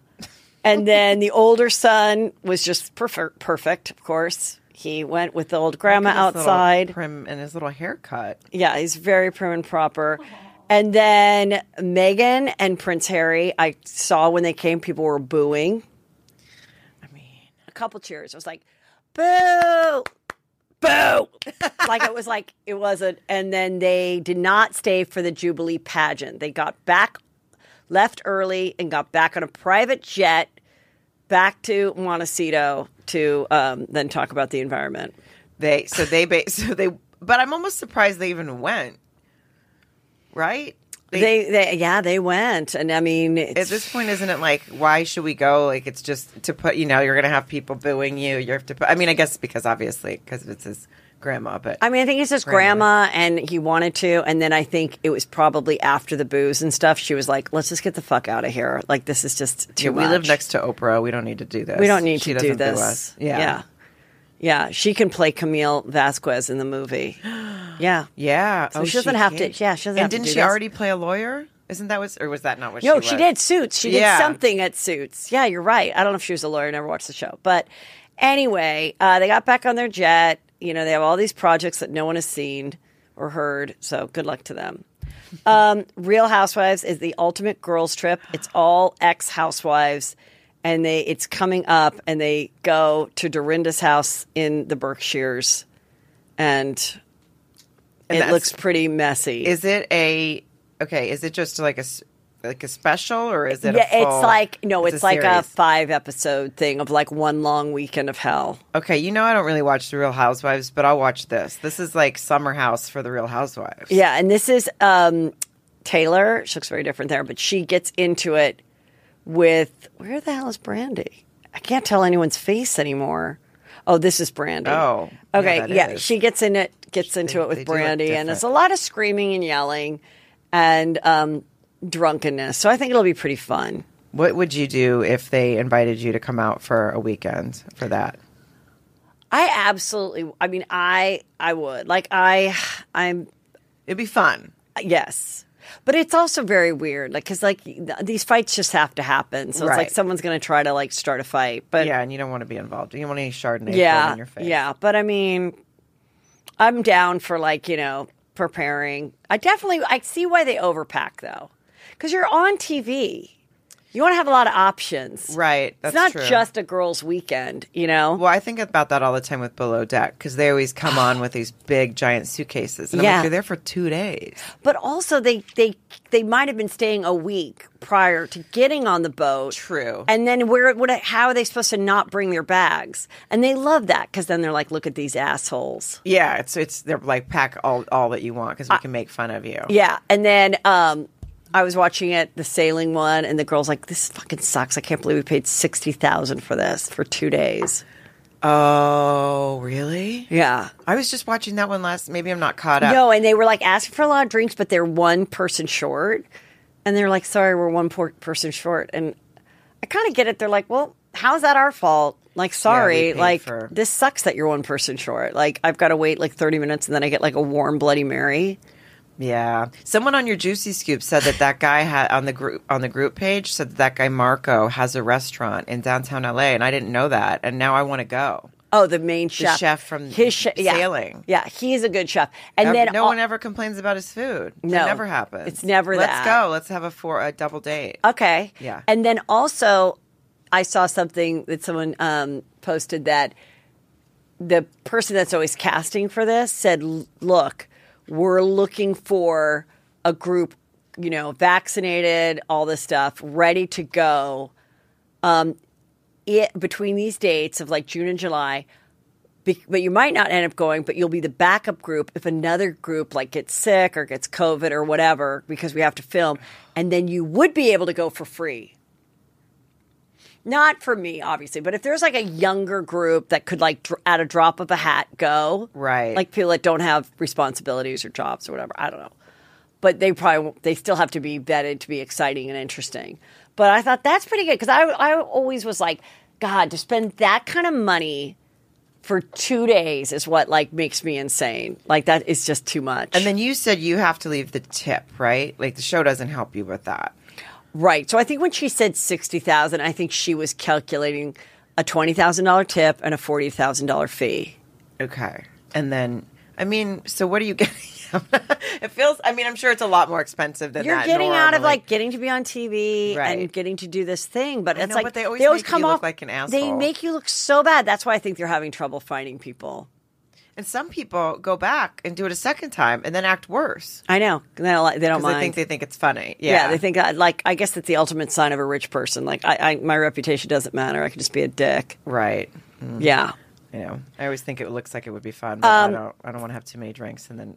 And then the older son was just perfect, perfect, of course. He went with the old grandma outside. prim and his little haircut. Yeah, he's very prim and proper. And then Meghan and Prince Harry, I saw when they came, people were booing. I mean, A couple cheers. It was like, boo, boo. like it was like, it wasn't. And then they did not stay for the Jubilee pageant. They got back, left early, and got back on a private jet back to Montecito to um, then talk about the environment. they so they ba- so they, but I'm almost surprised they even went. Right? They, they, yeah, they went, and I mean, at this point, isn't it like why should we go? Like it's just to put, you know, you're gonna have people booing you. You have to put. I mean, I guess because obviously because it's his grandma, but I mean, I think it's his grandma, and he wanted to, and then I think it was probably after the booze and stuff. She was like, "Let's just get the fuck out of here. Like this is just too Yeah, we live next to Oprah. We don't need to do this. We don't need She to do this. us. Yeah. yeah. Yeah, she can play Camille Vasquez in the movie. Yeah. Yeah. So oh, she doesn't have to- yeah, she doesn't And have didn't do she this. already play a lawyer? Isn't that what, or was that not what No, she No, she did Suits. She did Yeah. something at Suits. Yeah, you're right. I don't know if she was a lawyer. Never watched the show. But anyway, uh, they got back on their jet. You know, they have all these projects that no one has seen or heard. So good luck to them. Um, Real Housewives is the ultimate girls trip. It's all ex housewives, and they it's coming up, and they go to Dorinda's house in the Berkshires, and, And it looks pretty messy. Is it a okay? Is it just like a like a special, or is it? yeah, a it's like no, it's, like a series? five episode thing of like one long weekend of hell. Okay, you know I don't really watch the Real Housewives, but I'll watch this. This is like Summer House for the Real Housewives. Yeah, and this is um, Taylor. She looks very different there, but she gets into it with where the hell is Brandi? I can't tell anyone's face anymore. Oh, this is Brandi. Oh, okay, that yeah. She gets in it, gets into They- it with they do look Brandi, and it's a lot of screaming and yelling and um, drunkenness. So I think it'll be pretty fun. What would you do if they invited you to come out for a weekend for that? I absolutely. I mean, I I would like I I'm It'd be fun. Yes. But it's also very weird, like because like these fights just have to happen. So it's like someone's going to try to like start a fight. But yeah, and you don't want to be involved. You don't want any Chardonnay thrown yeah, in your face. yeah. But I mean, I'm down for like you know preparing. I definitely I see why they overpack though, because you're on TV. You want to have a lot of options, Right. It's not true. just a girls' weekend, you know. Well, I think about that all the time with Below Deck because they always come on with these big giant suitcases, and I'm Yeah. like, you're there for two days. But also, they they they might have been staying a week prior to getting on the boat. True. And then where what how are they supposed to not bring their bags? And they love that because then they're like, look at these assholes. Yeah, it's it's they're like pack all all that you want because we can make fun of you. Yeah. And then um, I was watching it, the sailing one, and the girl's like, this fucking sucks. I can't believe we paid sixty thousand for this for two days. Oh, really? Yeah. I was just watching that one last. Maybe I'm not caught up. No, and they were like asking for a lot of drinks, but they're one person short. And they're like, sorry, we're one por- person short. And I kind of get it. They're like, well, how's that our fault? Like, sorry, paid like, for- this sucks that you're one person short. Like, I've got to wait like 30 minutes and then I get like a warm Bloody Mary. Yeah, someone on your Juicy Scoop said that that guy had on the group on the group page said that, that guy Marco has a restaurant in downtown LA, and I didn't know that, and now I want to go. Oh, the main chef. chef from his yeah. Sailing. Yeah, he's a good chef. And Ev- then no all- one ever complains about his food. No, it never happens. it's never Let's that. go. Let's have a four a double date. Okay. Yeah. And then also, I saw something that someone um, posted that the person that's always casting for this said, "Look, we're looking for a group, you know, vaccinated, all this stuff, ready to go. Um, it between these dates of like June and July." Be- but you might not end up going, but you'll be the backup group if another group like gets sick or gets COVID or whatever because we have to film, and then you would be able to go for free. Not for me, obviously, but if there's like a younger group that could like dr- at a drop of a hat go, Right. Like people that don't have responsibilities or jobs or whatever. I don't know, but they probably won't- they still have to be vetted to be exciting and interesting. But I thought that's pretty good because I I always was like, God, to spend that kind of money for two days is what like makes me insane. Like that is just too much. And then you said you have to leave the tip, right? Like the show doesn't help you with that. Right. So I think when she said 60,000, I think she was calculating a $20,000 tip and a $40,000 fee. Okay. And then, I mean, so what are you getting? it feels. I mean, I'm sure it's a lot more expensive than You're getting out of like getting to be on TV Right. and getting to do this thing, but I it's know, like but they always make come you look off like an asshole. They make you look so bad. That's why I think they're having trouble finding people. And some people go back and do it a second time and then act worse I know they don't, they don't mind. they think they think it's funny. Yeah, yeah. they think I, like I guess it's the ultimate sign of a rich person. Like I, I, my reputation doesn't matter. I could just be a dick. right. Mm-hmm. Yeah. You know, I always think it looks like it would be fun, but I um, don't. I don't want to have too many drinks and then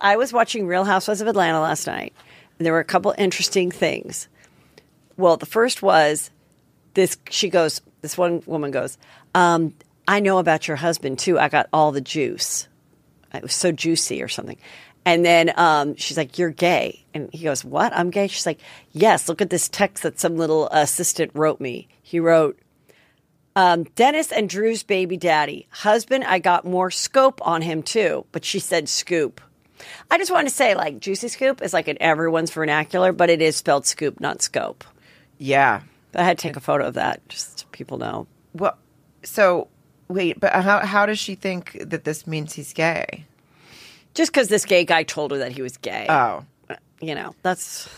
I was watching Real Housewives of Atlanta last night. And there were a couple interesting things. Well, the first was this. She goes. This one woman goes. Um, I know about your husband too. I got all the juice. It was so juicy or something. And then um, she's like, "You're gay," and he goes, "What? I'm gay?" She's like, "Yes. Look at this text that some little assistant wrote me. He wrote." Um, Dennis and Drew's baby daddy. Husband, I got more scope on him too, but she said scoop. I just wanted to say, like, juicy scoop is like in everyone's vernacular, but it is spelled scoop, not scope. Yeah. But I had to take a photo of that just so people know. Well, so wait, but how how does she think that this means he's gay? Just because this gay guy told her that he was gay. Oh, you know, that's.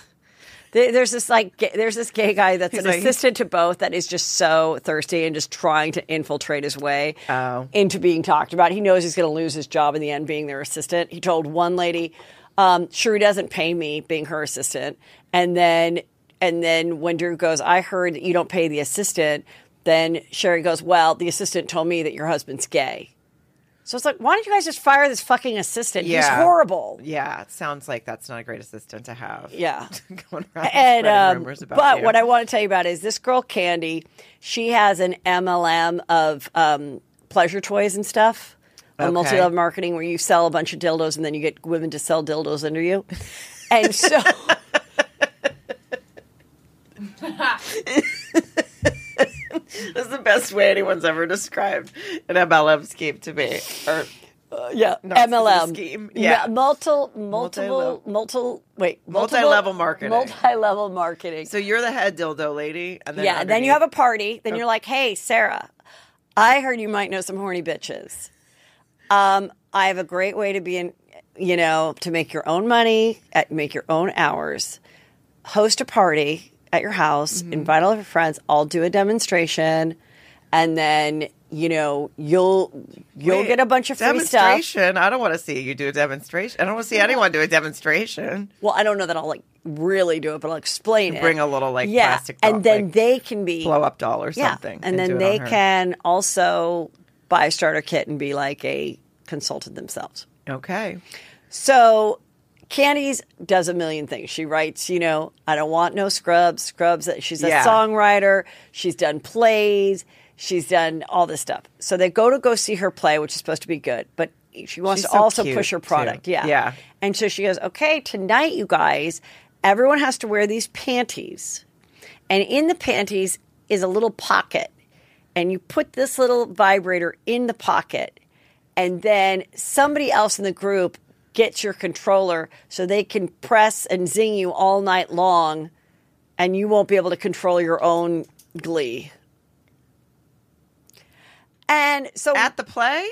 There- There's this like gay- there's this gay guy that's He's an like- assistant to both that is just so thirsty and just trying to infiltrate his way Oh. into being talked about. He knows he's going to lose his job in the end being their assistant. He told one lady, um, "Sure, he doesn't pay me being her assistant," and then and then when Drew goes, "I heard that you don't pay the assistant," then Sheree goes, "Well, the assistant told me that your husband's gay." So it's like, why don't you guys just fire this fucking assistant? He's horrible. yeah. It sounds like that's not a great assistant to have. Yeah. Going around and spreading um, rumors about but you. what I want to tell you about is this girl Kandi. She has an MLM of um, pleasure toys and stuff. A Okay. multi-level marketing where you sell a bunch of dildos and then you get women to sell dildos under you. And so That's the best way anyone's ever described an MLM scheme to me. Or yeah, Narcissism MLM scheme. Yeah. multiple, multiple, Multi-level. multiple. Wait, multiple- Multi-level marketing. Multi-level marketing. so you're the head dildo lady, and then yeah, and then you have a party. Then you're like, "Hey, Sarah, I heard you might know some horny bitches. Um, I have a great way to be in, you know, to make your own money, at, make your own hours. Host a party at your house, Mm-hmm. invite all of your friends. I'll do a demonstration, and then you know you'll you'll Wait, get a bunch of free stuff. demonstration. I don't want to see you do a demonstration. I don't want to see anyone do a demonstration. Well, I don't know that I'll like really do it, but I'll explain it. Bring a little, like, yeah, plastic doll, and then like, they can be Blow up doll or Yeah, something, and, then they can also buy a starter kit and be like a consultant themselves. Okay. So Candies does a million things. She writes, you know, I don't want no scrubs. Scrubs. Uh, she's a Yeah. songwriter. She's done plays. She's done all this stuff. So they go to go see her play, which is supposed to be good, but she wants She's to so also push her too. product. Yeah. Yeah. And so she goes, okay, tonight, you guys, everyone has to wear these panties. And in the panties is a little pocket. And you put this little vibrator in the pocket. And then somebody else in the group gets your controller so they can press and zing you all night long. And you won't be able to control your own glee. And so At the play?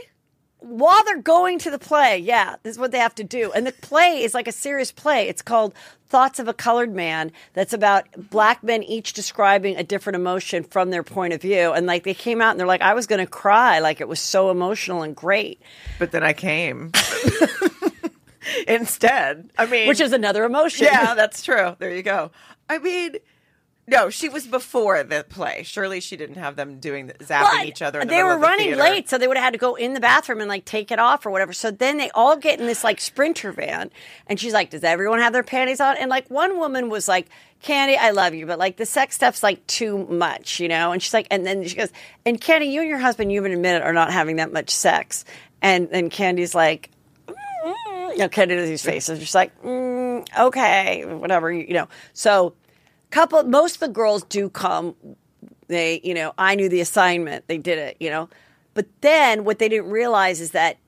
while they're going to the play, yeah, this is what they have to do. And the play is like a serious play. It's called Thoughts of a Colored Man. That's about black men each describing a different emotion from their point of view. And like they came out and they're like, I was going to cry. Like it was so emotional and great, But then I came. Instead. I mean which is another emotion. Yeah, that's true. There you go. I mean, No, she was before the play. Surely she didn't have them doing the, zapping each other. They were the running theater. late, so they would have had to go in the bathroom and like take it off or whatever. So then they all get in this like sprinter van, and she's like, "Does everyone have their panties on?" And like one woman was like, "Kandi, I love you, but like the sex stuff's like too much, you know." And she's like, and then she goes, "And Kandi, you and your husband, you've even admitted, are not having that much sex." And then Kandi's like, you know, Kandi does these faces, just like, mm, okay, whatever, you know. So, couple, most of the girls do come. They, you know, I knew the assignment. They did it, you know. But then what they didn't realize is that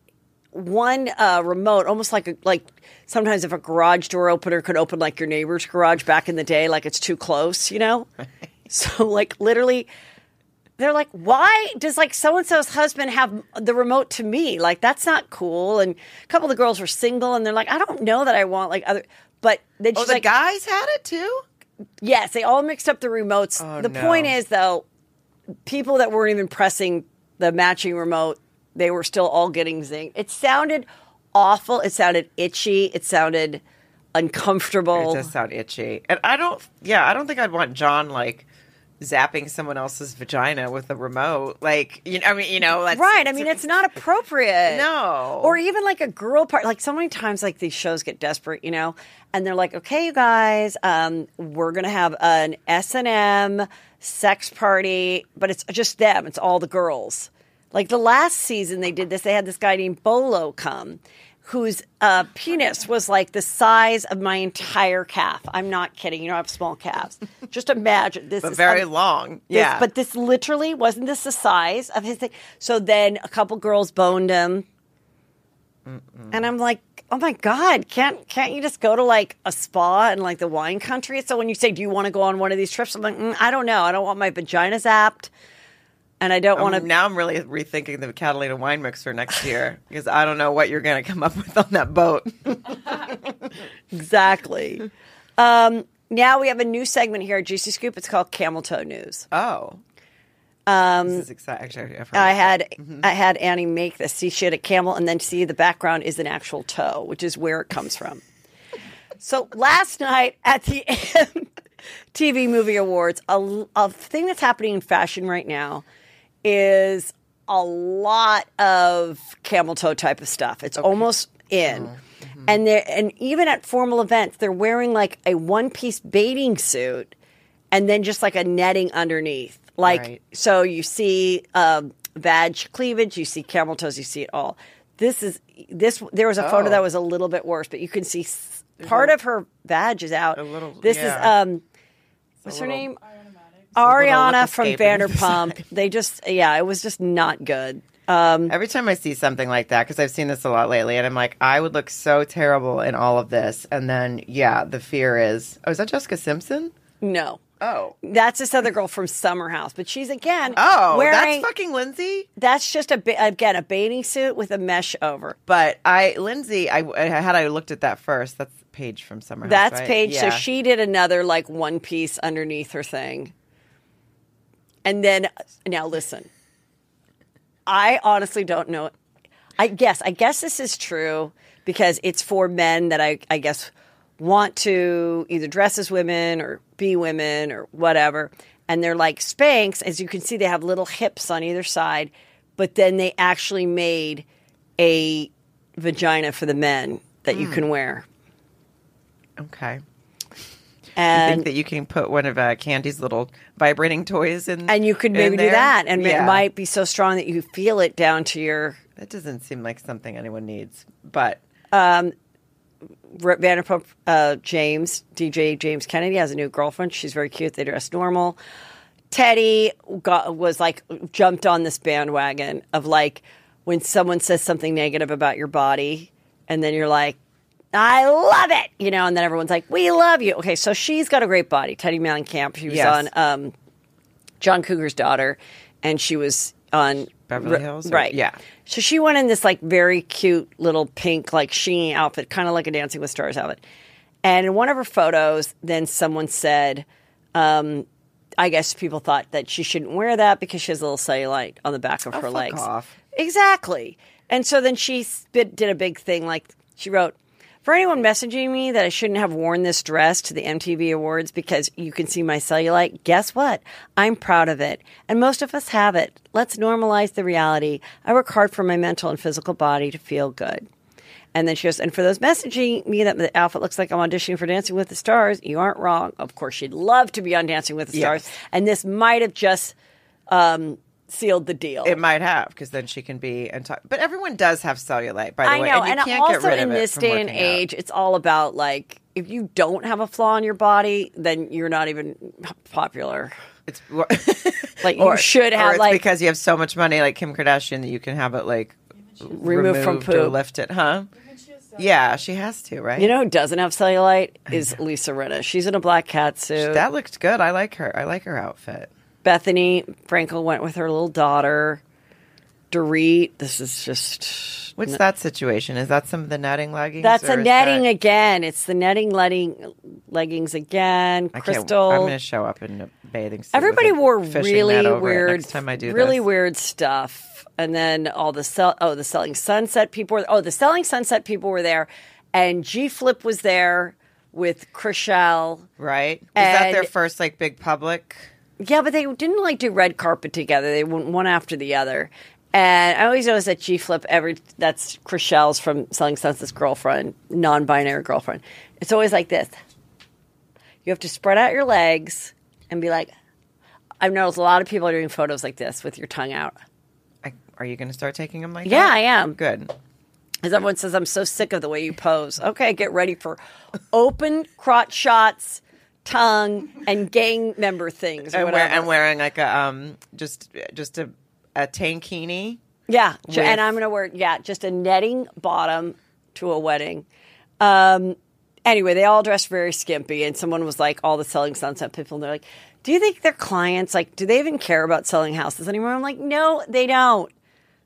one uh, remote, almost like a, like sometimes if a garage door opener could open like your neighbor's garage back in the day, like it's too close, you know. so like literally, they're like, why does like so and so's husband have the remote to me? Like that's not cool. And a couple of the girls were single, and they're like, I don't know that I want like other. But then Oh, the like, guys had it too. yes, they all mixed up the remotes. Oh, the no. point is though, people that weren't even pressing the matching remote, they were still all getting zinged. It sounded awful. It sounded itchy. It sounded uncomfortable. It does sound itchy, and I don't. Yeah, I don't think I'd want John like zapping someone else's vagina with a remote. Like, you know, I mean, you know, that's, Right. I mean, it's not appropriate. No. Or even like a girl part. Like so many times, like these shows get desperate, you know, and they're like, "Okay, you guys, um, we're gonna have an S and M sex party, but it's just them. It's all the girls." Like the last season, they did this. They had this guy named Bolo come. Whose uh, penis was like the size of my entire calf. I'm not kidding. You know, I have small calves. Just imagine this. but is very un- long. this- Yeah, but this literally wasn't this the size of his thing. So then a couple girls boned him. And I'm like, oh my God, can't can't you just go to like a spa in like the wine country? So when you say, Do you want to go on one of these trips? I'm like, mm, I don't know. I don't want my vagina zapped. And I don't want to Um, now I'm really rethinking the Catalina wine mixer next year because I don't know what you're going to come up with on that boat. exactly. um, now we have a new segment here at Juicy Scoop. It's called Camel Toe News. oh, um, this is exciting. Actually, I've heard I had Mm-hmm. I had Annie make this. See, she had a camel, and then see the background is an actual toe, which is where it comes from. so last night at the TV Movie Awards, a, a thing that's happening in fashion right now is a lot of camel toe type of stuff. It's almost in. Mm-hmm. And they and even at formal events, they're wearing like a one piece bathing suit and then just like a netting underneath. Like Right. so you see um, vag cleavage, you see camel toes, you see it all. This is this. There was a photo Oh. that was a little bit worse, but you can see part of her badge is out. A little- This yeah. is um, what's her name? Ariana from. Vanderpump. they just yeah, it was just not good. Um, Every time I see something like that, because I've seen this a lot lately, and I'm like, I would look so terrible in all of this. And then, yeah, the fear is, oh, is that Jessica Simpson? no. Oh. That's this other girl from Summer House, but she's again Oh, wearing that's fucking Lindsay. that's just a again a bathing suit with a mesh over. But I, Lindsay, I, had I looked at that first. That's Paige from Summer House. That's right? Paige. So she did another like one piece underneath her thing. And then now listen. I honestly don't know. I guess I guess this is true because it's for men that I I guess want to either dress as women or be women or whatever. And they're like Spanx, as you can see, they have little hips on either side, but then they actually made a vagina for the men that you hmm. can wear. Okay. And think that you can put one of uh, Kandi's little vibrating toys in, and you could maybe do that, and Yeah. it might be so strong that you feel it down to your That doesn't seem like something anyone needs, but R- Vanderpump. Uh, James, DJ James Kennedy, has a new girlfriend. She's very cute. They dress normal. Teddi got was like jumped on this bandwagon of like when someone says something negative about your body, and then you're like. I love it, you know, and then everyone's like, "We love you." Okay, so she's got a great body. Teddi Mellencamp. She was Yes. on um, John Cougar's daughter, and she was on Beverly Hills, or- right? yeah. So she went in this like very cute little pink like sheen outfit, kind of like a Dancing with Stars outfit. And in one of her photos, then someone said, um, I guess people thought that she shouldn't wear that because she has a little cellulite on the back of her Oh, fuck legs. off. Exactly. And so then she did a big thing like she wrote, For anyone messaging me that I shouldn't have worn this dress to the MTV Awards because you can see my cellulite, guess what? I'm proud of it. And most of us have it. Let's normalize the reality. I work hard for my mental and physical body to feel good. And then she goes, and for those messaging me that the outfit looks like I'm auditioning for Dancing with the Stars, you aren't wrong. Of course, she'd love to be on Dancing with the Stars. Yes. And this might have just um, sealed the deal. It might have because then she can be and talk. But everyone does have cellulite, by the I way. know, and you and can't also get rid in of this day and working out. age, it's all about like if you don't have a flaw in your body, then you're not even popular. It's Like, you should have, or it's like- because you have so much money, like Kim Kardashian, that you can have it like Removed from or poop. lifted, huh? Yeah, she has to, right? You know who doesn't have cellulite is Lisa Rinna. She's in a black cat suit. that looked good. I like her. I like her outfit. Bethenny Frankel went with her little daughter. Dorit, this is just What's that situation? Is that some of the netting leggings? that's a netting that- again. It's the netting legging leggings again. I Crystal. I'm going to show up in a bathing suit. Everybody wore really net over it weird, time I do really this. weird stuff, and then all the sell. Oh, the selling sunset people. Were, oh, the selling sunset people were there, and G Flip was there with Chrishell. Right? Is that their first like big public? Yeah, but they didn't like do red carpet together. They went one after the other. And I always notice that G Flip every that's Chrishell's from Selling Sunset's girlfriend, non-binary girlfriend. It's always like this. You have to spread out your legs and be like. I've noticed a lot of people are doing photos like this with your tongue out. I, are you going to start taking them like Yeah, that? I am. Good. Because everyone says I'm so sick of the way you pose. Okay, get ready for open crotch shots, tongue, and gang member things. Or And, wear, whatever. and wearing like a um just just a a tankini. Yeah, with- and I'm gonna wear yeah, just a netting bottom to a wedding. Um, anyway, they all dressed very skimpy, and someone was like, all the selling sunset people, and they're like, "Do you think their clients like? Do they even care about selling houses anymore?" I'm like, "No, they don't.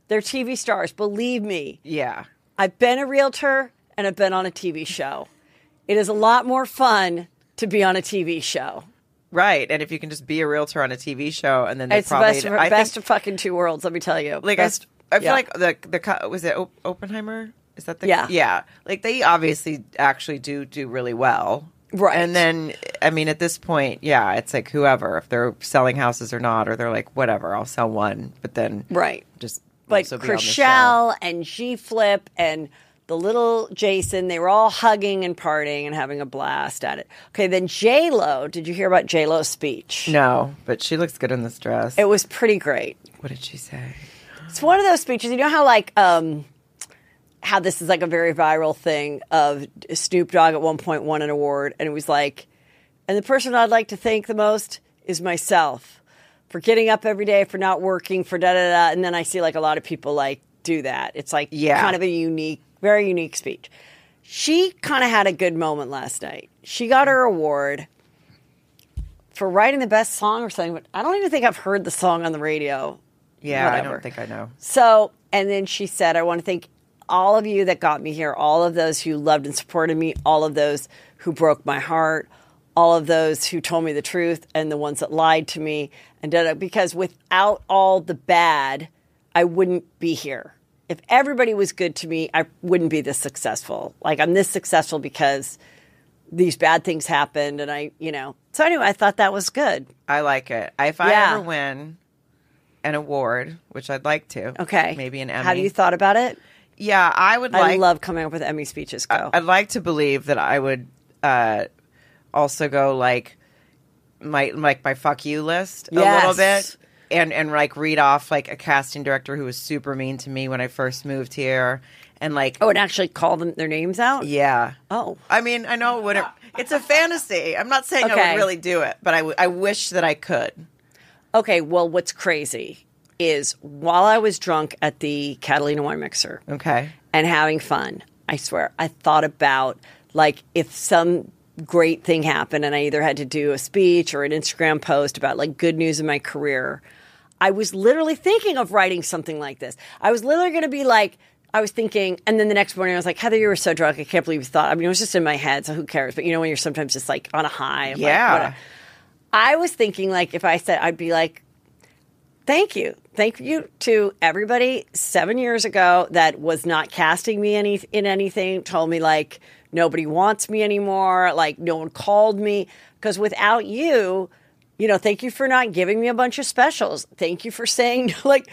They're TV stars. Believe me. Yeah. I've been a realtor and I've been on a TV show. It is a lot more fun to be on a TV show. Right. And if you can just be a realtor on a TV show and then they It's probably best, of, I best think, of fucking two worlds. Let me tell you. like I, Best- st- I feel yeah. like the the was it Oppenheimer? Is that the Yeah. yeah? Like they obviously actually do do really well, Right. And then I mean, at this point, yeah, it's like whoever if they're selling houses or not, or they're like whatever, I'll sell one, but then right. just like also be on the show. Chrishell and G Flip and the little Jason, they were all hugging and partying and having a blast at it. Okay, then J Lo. Did you hear about J Lo's speech? No, but she looks good in this dress. It was pretty great. what did she say? It's one of those speeches. You know how like um how this is like a very viral thing of Snoop Dogg at one point won an award and it was like and the person I'd like to thank the most is myself for getting up every day, for not working, for da da da. And then I see like a lot of people like do that. It's like Yeah. kind of a unique, very unique speech. She kind of had a good moment last night. She got her award for writing the best song or something, but I don't even think I've heard the song on the radio. Yeah, I don't think I know. So, and then she said, I want to thank all of you that got me here, all of those who loved and supported me, all of those who broke my heart, all of those who told me the truth, and the ones that lied to me. And because without all the bad, I wouldn't be here. If everybody was good to me, I wouldn't be this successful. Like, I'm this successful because these bad things happened. And I, you know. So, anyway, I thought that was good. I like it. If I Yeah. ever win an award, which I'd like to, Okay. maybe an Emmy. Have you thought about it? yeah, I would I like. love coming up with Emmy speeches. Go. I'd like to believe that I would uh, also go like my like my fuck you list a little bit, and and like read off like a casting director who was super mean to me when I first moved here, and like Oh, and actually call them their names out? yeah. Oh. I mean, I know it wouldn't. It's a fantasy. I'm not saying I would really do it, but I, w- I wish that I could. Okay, well, what's crazy is while I was drunk at the Catalina Wine Mixer Okay. and having fun, I swear, I thought about like if some great thing happened and I either had to do a speech or an Instagram post about like good news in my career, I was literally thinking of writing something like this. I was literally going to be like, I was thinking, and then the next morning I was like, Heather, you were so drunk. I can't believe you thought. I mean, it was just in my head, so who cares? But you know, when you're sometimes just like on a high. like, Yeah. whatever. I was thinking like if I said I'd be like, thank you, thank you to everybody seven years ago that was not casting me any in anything. Told me like nobody wants me anymore. Like no one called me because without you, you know, thank you for not giving me a bunch of specials. Thank you for saying like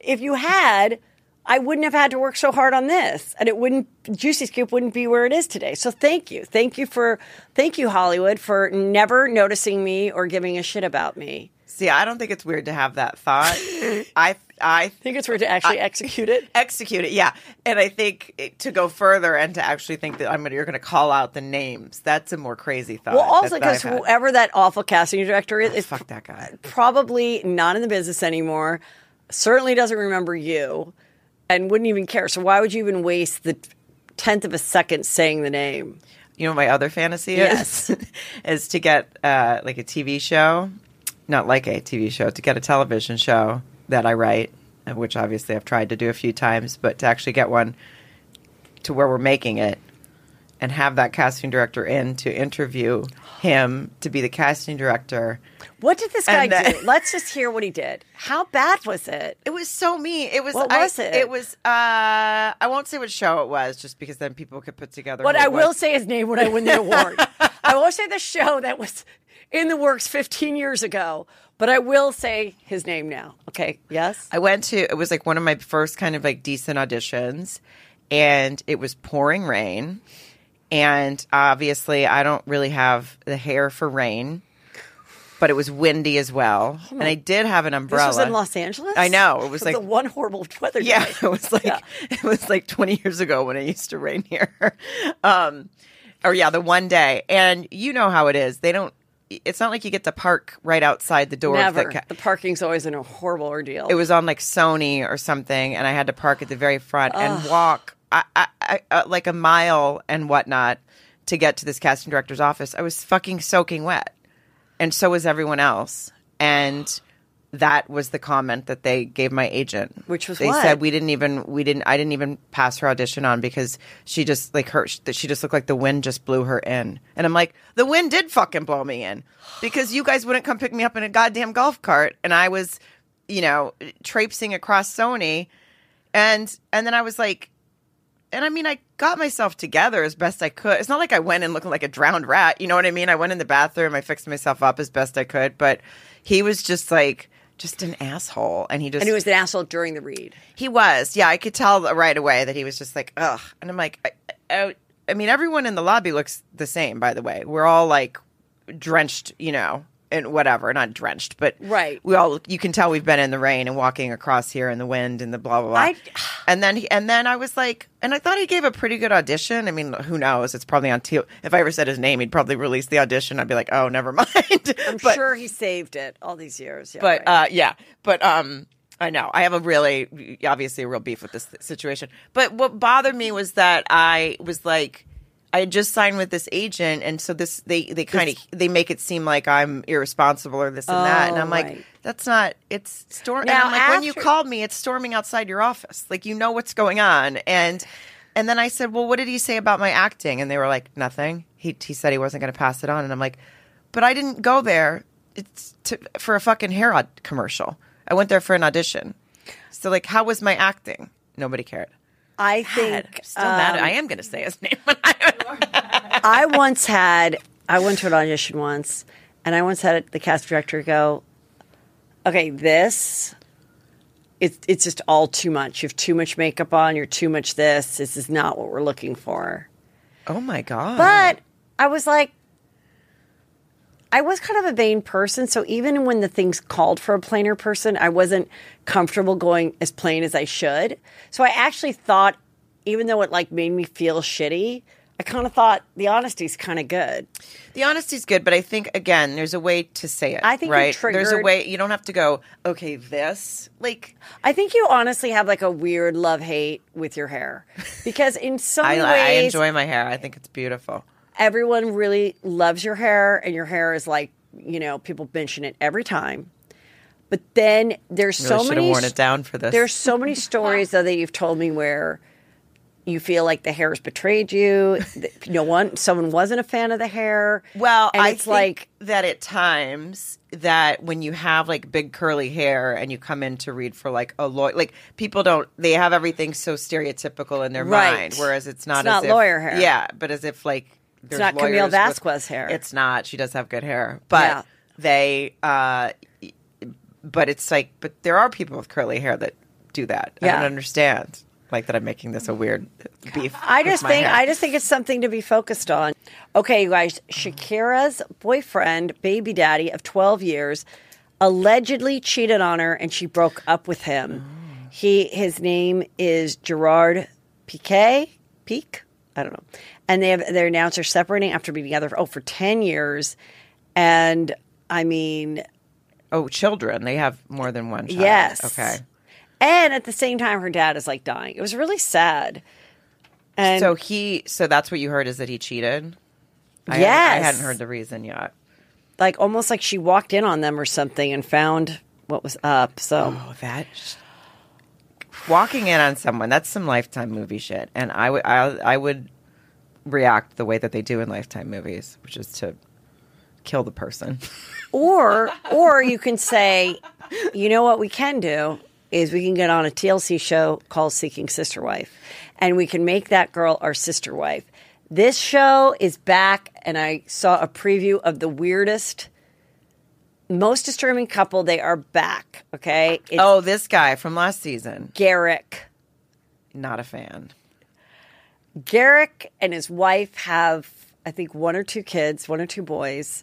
if you had I wouldn't have had to work so hard on this and it wouldn't Juicy Scoop wouldn't be where it is today. So thank you. Thank you for thank you Hollywood for never noticing me or giving a shit about me. See, I don't think it's weird to have that thought. I I think it's weird to actually execute it. Execute it, yeah. And I think it, to go further and to actually think that I'm gonna, you're going to call out the names. That's a more crazy thought. Well, also because whoever that awful casting director is, is fuck that guy. probably not in the business anymore. Certainly doesn't remember you, and wouldn't even care. So why would you even waste the tenth of a second saying the name? You know what my other fantasy Yes. is? is to get uh, like a TV show, not like a TV show, to get a television show that I write, uh, which obviously I've tried to do a few times, but to actually get one to where we're making it and have that casting director in to interview him to be the casting director. What did this guy then- do? Let's just hear what he did. How bad was it? It was so mean. It was. What I- was it? It was. Uh, I won't say what show it was, just because then people could put together. But who I will say his name when I win the award. I won't say the show that was in the works 15 years ago, but I will say his name now. Okay. Yes. I went to. It was like one of my first kind of like decent auditions, and it was pouring rain, and obviously I don't really have the hair for rain, but it was windy as well, and I did have an umbrella. This was in Los Angeles. I know it was like the one horrible weather. day. Yeah, it was like Yeah. it was like 20 years ago when it used to rain here. Um or yeah, the one day. And you know how it is. They don't it's not like you get to park right outside the door Never. the ca- the parking's always in a horrible ordeal. it was on like Sony or something, and I had to park at the very front and walk I, I, I, uh, like a mile and whatnot to get to this casting director's office. I was fucking soaking wet, and so was everyone else. And that was the comment that they gave my agent, Which was they what? said we didn't even we didn't I didn't even pass her audition on because she just like her that she just looked like the wind just blew her in, and I'm like the wind did fucking blow me in because you guys wouldn't come pick me up in a goddamn golf cart, and I was you know traipsing across Sony, and and then I was like. And I mean, I got myself together as best I could. It's not like I went in looking like a drowned rat. You know what I mean? I went in the bathroom, I fixed myself up as best I could. But he was just like, just an asshole. And he just and he was an asshole during the read. he was, yeah. I could tell right away that he was just like, ugh. And I'm like, I, I, I mean, everyone in the lobby looks the same. By the way, we're all like drenched, you know, and whatever. Not drenched, but Right. We all, you can tell we've been in the rain and walking across here in the wind and the blah blah blah. I- and then, he, and then I was like, and I thought he gave a pretty good audition. I mean, who knows? It's probably on. T- if I ever said his name, he'd probably release the audition. I'd be like, oh, never mind. I'm But- sure he saved it all these years. Yeah, but right. uh, yeah, but um, I know I have a really obviously a real beef with this situation. But what bothered me was that I was like, I had just signed with this agent, and so this they they kind of they make it seem like I'm irresponsible or this and that, and Oh, I'm like. right. That's not. It's storm. And I'm like, when you called me, it's storming outside your office. Like you know what's going on. And and then I said, well, what did he say about my acting? And they were like, nothing. He he said he wasn't going to pass it on. And I'm like, but I didn't go there. It's to, for a fucking hair ad- commercial. I went there for an audition. So like, how was my acting? Nobody cared. I God, think still mad. um, I am going to say his name. I once had I went to an audition once, and I once had the cast director go, "Okay, this." It's it's just all too much. You have too much makeup on. You're too much this. This is not what we're looking for. oh my god! But I was like, I was kind of a vain person. So even when the things called for a plainer person, I wasn't comfortable going as plain as I should. So I actually thought, even though it like made me feel shitty, I kind of thought the honesty's kind of good. The honesty's good, but I think again, there's a way to say it. I think you right. There's a way. You don't have to go. Okay, this like I think you honestly have like a weird love hate with your hair because in some I, many I enjoy my hair. I think it's beautiful. Everyone really loves your hair and your hair is like you know people mention it every time but then there's Really so should have many worn it down for this. there's so many stories though that you've told me where you feel like the hair has betrayed you. that No one, someone wasn't a fan of the hair. Well, and I it's think like that at times that when you have like big curly hair and you come in to read for like a lawyer, like people don't they have everything so stereotypical in their Right. mind, whereas it's not It's as not if- lawyer hair. Yeah, but as if like there's not Camille with- Vasquez hair. It's not. She does have good hair, but Yeah. they. uh But it's like, but there are people with curly hair that do that. I don't understand. Like that, I'm making this a weird beef. I just think hair. I just think it's something to be focused on. Okay, you guys, Shakira's boyfriend, baby daddy of 12 years, allegedly cheated on her and she broke up with him. He his name is Gerard Piqué, Peak, I don't know. And they have they announced they're separating after being together for, oh for 10 years. And I mean, Oh, children. They have more than one child. Yes. Okay. and at the same time her dad is like dying. It was really sad. And so he, so that's what you heard is that he cheated. I Yes. hadn't, I hadn't heard the reason yet. like almost like she walked in on them or something and found what was up. So Oh, that walking in on someone that's some Lifetime movie shit, and I would, I, I would react the way that they do in Lifetime movies, which is to kill the person. or or you can say, you know what we can do is we can get on a TLC show called Seeking Sister Wife, and we can make that girl our sister wife. This show is back, and I saw a preview of the weirdest, most disturbing couple. They are back. Okay, it's oh, this guy from last season, Garrick. not a fan. Garrick and his wife have, I think, one or two kids, one or two boys.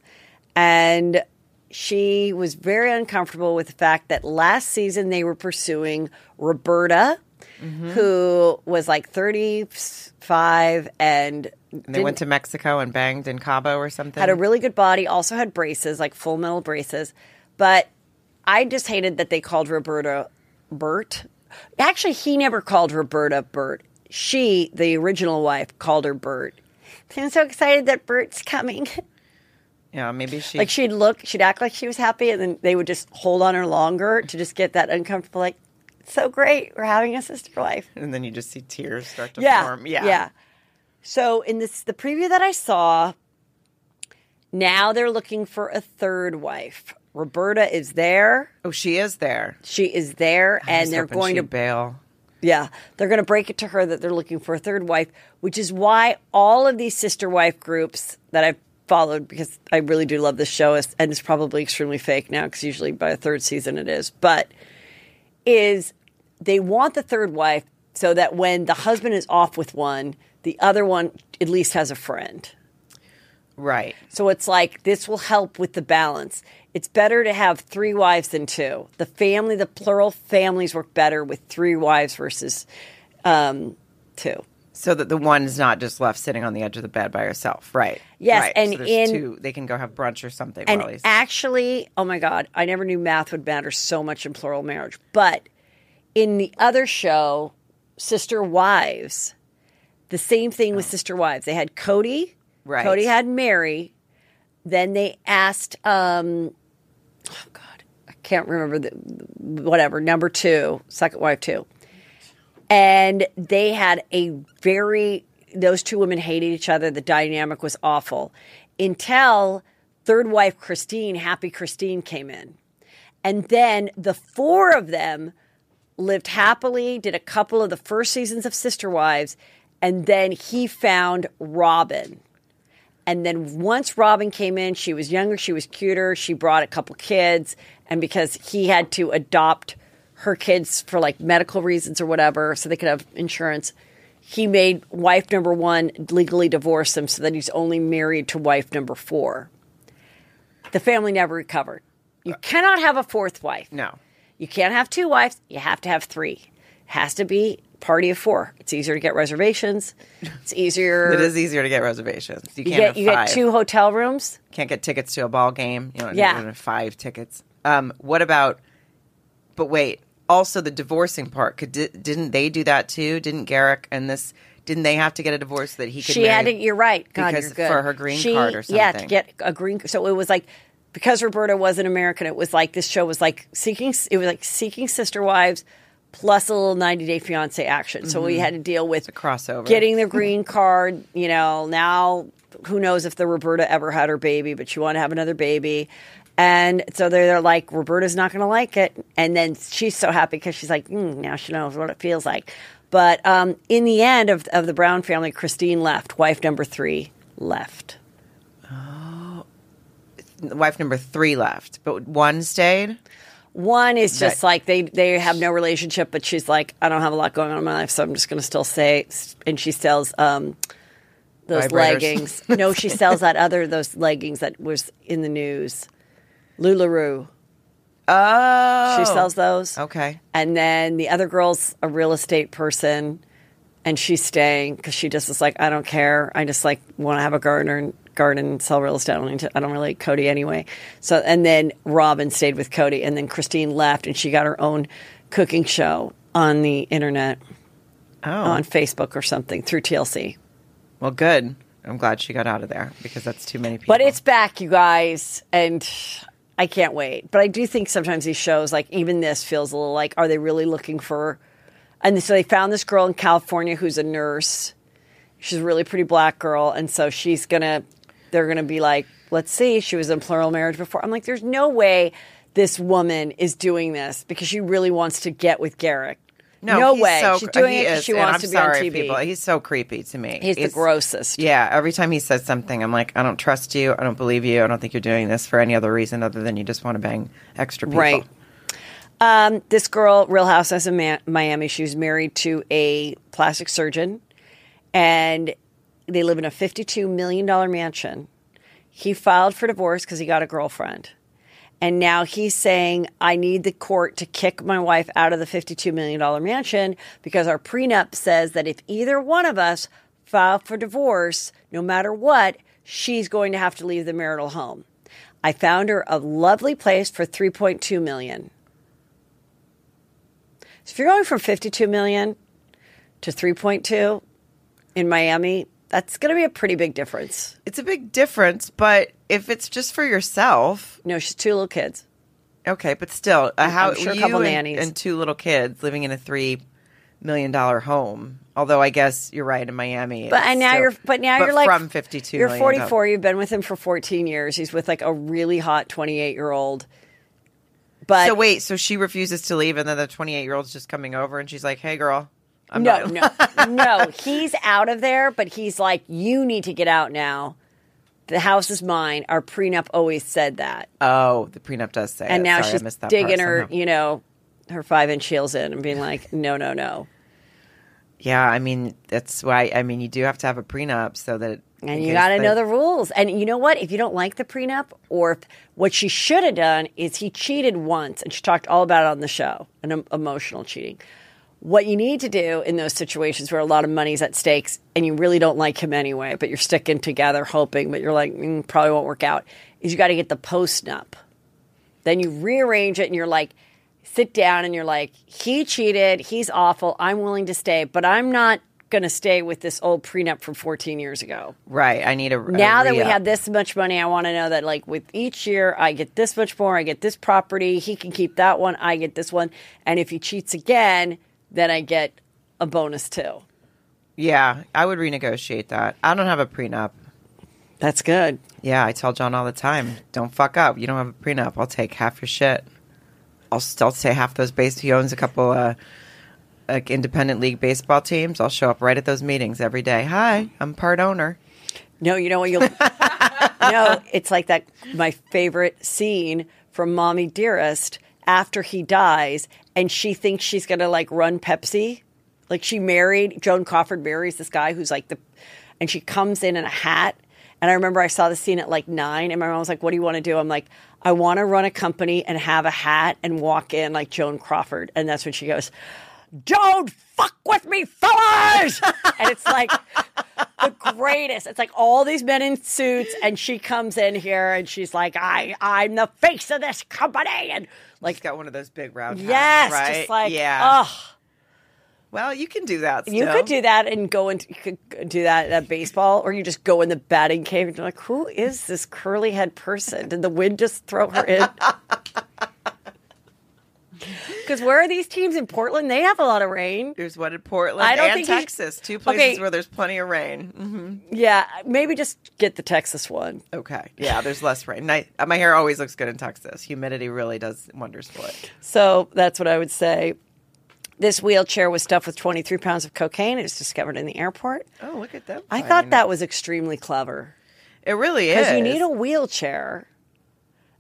And she was very uncomfortable with the fact that last season they were pursuing Roberta, Mm-hmm. who was like 35 and, And they went to Mexico and banged in Cabo or something. had a really good body, also had braces, like full metal braces. But I just hated that they called Roberta Bert. Actually, he never called Roberta Bert. She, the original wife, called her Bert. I'm so excited that Bert's coming. yeah, maybe she. like she'd look, she'd act like she was happy, and then they would just hold on her longer to just get that uncomfortable, like, so great, we're having a sister wife. and then you just see tears start to Yeah, form. Yeah, yeah. So in this, the preview that I saw, now they're looking for a third wife. Roberta is there. Oh, she is there, She is there, I and they're going to bail. yeah, they're going to break it to her that they're looking for a third wife, which is why all of these sister wife groups that I've followed because I really do love this show, and it's probably extremely fake now because usually by a third season it is, but is they want the third wife so that when the husband is off with one, the other one at least has a friend. Right. So it's like this will help with the balance. It's better to have three wives than two. The family, the plural families work better with three wives versus um, two. So that the one's not just left sitting on the edge of the bed by herself, right? Yes, right. and so in- two, they can go have brunch or something. And actually, oh my God, I never knew math would matter so much in plural marriage. But in the other show, Sister Wives, the same thing with Sister Wives. They had Kody. Right. Kody had Meri. Then they asked, um, oh God, I can't remember the whatever number two, second wife two, and they had a very those two women hated each other. The dynamic was awful until third wife Christine, Happy Christine, came in, and then the four of them lived happily. Did a couple of the first seasons of Sister Wives, and then he found Robyn. And then once Robyn came in, she was younger, she was cuter, she brought a couple kids. And because he had to adopt her kids for like medical reasons or whatever, so they could have insurance, he made wife number one legally divorce him so that he's only married to wife number four. The family never recovered. You cannot have a fourth wife. no. You can't have two wives. You have to have three. It has to be party of four. It's easier to get reservations. It's easier. It is easier to get reservations. You You can't get have you get two hotel rooms. Can't get tickets to a ball game. You know, Yeah. yeah. five tickets. Um, what about? But wait. Also, the divorcing part. Could di- didn't they do that too? Didn't Garrick and this? Didn't they have to get a divorce so that he could? She had marry- You're right. God, because you're good. for her green She- card or something Yeah, to get a green. So it was like because Roberta was an American. It was like this show was like seeking. It was like seeking sister wives, plus a little 90 Day Fiance action. So we had to deal with Mm-hmm. crossover. getting the green card. You know, now who knows if the Roberta ever had her baby, but she wanted to have another baby. And so they're, they're like, Roberta's not going to like it. And then she's so happy because she's like, mm, now she knows what it feels like. But um, in the end of, of the Brown family, Christine left. Wife number three left. Oh, wife number three left, but one stayed. One is just like they they have no relationship, but she's like, I don't have a lot going on in my life, so I'm just going to still say. And she sells um, those Vibrators. leggings. no, she sells that other those leggings that was in the news, Lularoe. Oh, She sells those. Okay. And then the other girl's a real estate person, and she's staying because she just is like, I don't care. I just like want to have a garden and garden and sell real estate. I don't, need to, I don't really like Kody anyway. So and then Robyn stayed with Kody, and then Christine left, and she got her own cooking show on the internet, Oh, on Facebook or something through TLC. well, good. I'm glad she got out of there because that's too many people. But it's back, you guys, and I can't wait. But I do think sometimes these shows, like even this, feels a little like, are they really looking for? And so they found this girl in California who's a nurse. She's a really pretty black girl, and so she's gonna. They're gonna be like, let's see. She was in plural marriage before. I'm like, there's no way this woman is doing this because she really wants to get with Garrick. No, he's way. So, She's doing it because she wants I'm to be sorry, on TV. People. He's so creepy to me. He's the grossest. Yeah. Every time he says something, I'm like, I don't trust you. I don't believe you. I don't think you're doing this for any other reason other than you just want to bang extra people. Right. Um, this girl, Real Housewives of Miami, she was married to a plastic surgeon, and they live in a $52 million mansion. He filed for divorce because he got a girlfriend. And now he's saying, I need the court to kick my wife out of the $52 million mansion because our prenup says that if either one of us file for divorce, no matter what, she's going to have to leave the marital home. I found her a lovely place for 3.2 million. So if you're going from 52 million to 3.2 in Miami, that's going to be a pretty big difference. It's a big difference, but if it's just for yourself, No, she's two little kids. okay, but still, uh, how sure a you couple and, nannies. and two little kids living in a three million dollar home. Although I guess you're right in Miami. But and now still- you're but now you're like from 52 You're 44. You've been with him for 14 years. He's with like a really hot 28 year old. But So wait, so she refuses to leave, and then the 28 year old's just coming over, and she's like, "Hey, girl, I'm no, not." no, no. He's out of there, but he's like, you need to get out now. The house is mine. Our prenup always said that, Oh, the prenup does say. and it. now Sorry, she's digging her, somehow. you know, her five inch heels in and being like, no, no, no. Yeah, I mean that's why. I mean, you do have to have a prenup so that. And you got to know the rules. And you know what? If you don't like the prenup, or if what she should have done is he cheated once, and she talked all about it on the show, an em- emotional cheating. What you need to do in those situations where a lot of money's at stakes and you really don't like him anyway, but you're sticking together hoping, but you're like, mm, probably won't work out, is you got to get the post nup. Then you rearrange it and you're like, sit down and you're like, he cheated, he's awful, I'm willing to stay, but I'm not going to stay with this old prenup from 14 years ago Right, I need a. a now that we have this much money, I want to know that like with each year, I get this much more. I get this property. He can keep that one. I get this one. And if he cheats again, then I get a bonus too. Yeah, I would renegotiate that. I don't have a prenup. That's good. Yeah, I tell John all the time, don't fuck up. You don't have a prenup. I'll take half your shit. I'll still say half those base. He owns a couple uh, like independent league baseball teams. I'll show up right at those meetings every day. Hi, I'm part owner. No, you know what you'll. no, it's like that. My favorite scene from Mommy Dearest after he dies, and she thinks she's gonna like run Pepsi. Like she married Joan Crawford marries this guy who's like the, and she comes in in a hat. And I remember I saw the scene at like nine, and my mom was like, "What do you want to do?" I'm like, "I want to run a company and have a hat and walk in like Joan Crawford." And that's when she goes, "Don't fuck with me, fellas!" and it's like the greatest. It's like all these men in suits, and she comes in here and she's like, "I, I'm the face of this company," and Like, like, got one of those big round hats, yes, right? just like, yeah. oh, Well, you can do that. you could do that and go into you could do that at baseball, or you just go in the batting cave and you're like, "Who is this curly head person? Did the wind just throw her in?" Because where are these teams in Portland? They have a lot of rain. There's one in Portland I don't and think Texas, two places Okay. where there's plenty of rain. hmm Yeah, maybe just get the Texas one. Okay, yeah, there's less rain. I, my hair always looks good in Texas. Humidity really does wonders for it. So that's what I would say. This wheelchair was stuffed with 23 pounds of cocaine. It was discovered in the airport. Oh, look at that! I thought that was extremely clever it really is because you need a wheelchair,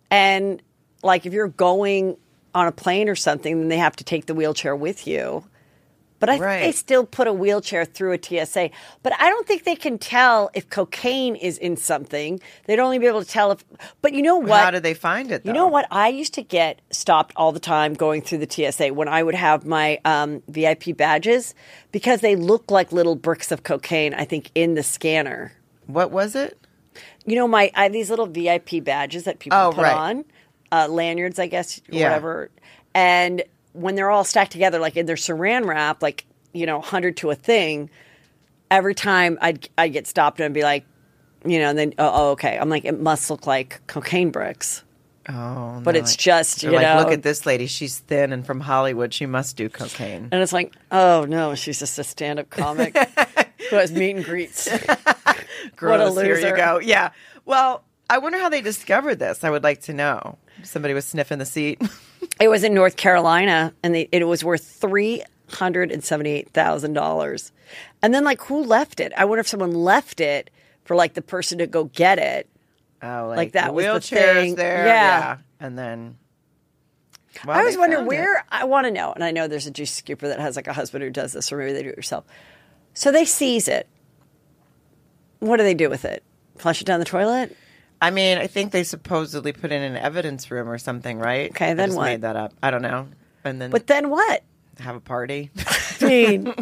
and like if you're going on a plane or something, then they have to take the wheelchair with you. But I think they still put a wheelchair through a TSA. But I don't think they can tell if cocaine is in something. They'd only be able to tell if. But you know what? How did they find it? You know what? I used to get stopped all the time going through the TSA when I would have my um, VIP badges because they look like little bricks of cocaine, I think, in the scanner. What was it? You know, my I have these little VIP badges that people Oh, put right. on, uh, lanyards, I guess, Yeah. whatever. And when they're all stacked together, like in their saran wrap, like, you know, 100 to a thing, every time I'd, I'd get stopped and I'd be like, you know, and then, oh, oh, okay. I'm like, it must look like cocaine bricks. Oh, But no, it's just, you like, know. look at this lady. She's thin and from Hollywood. She must do cocaine. And it's like, oh no, she's just a stand up comic who has meet and greets. Gross, Here loser. Here you go. Yeah. Well, I wonder how they discovered this. I would like to know. Somebody was sniffing the seat. It was in North Carolina and they, it was worth $378,000. And then, like, who left it? I wonder if someone left it for like the person to go get it. Oh, like, Like that the was the wheelchairs thing. there. Yeah. yeah. And then. Well, I was wondering found it. where, I want to know, and I know there's a juice scooper that has like a husband who does this, or maybe they do it yourself. So they seize it. What do they do with it? Flush it down the toilet? I mean, I think they supposedly put in an evidence room or something, right? Okay, I then just what? made that up. I don't know. And then But then what? have a party. I mean,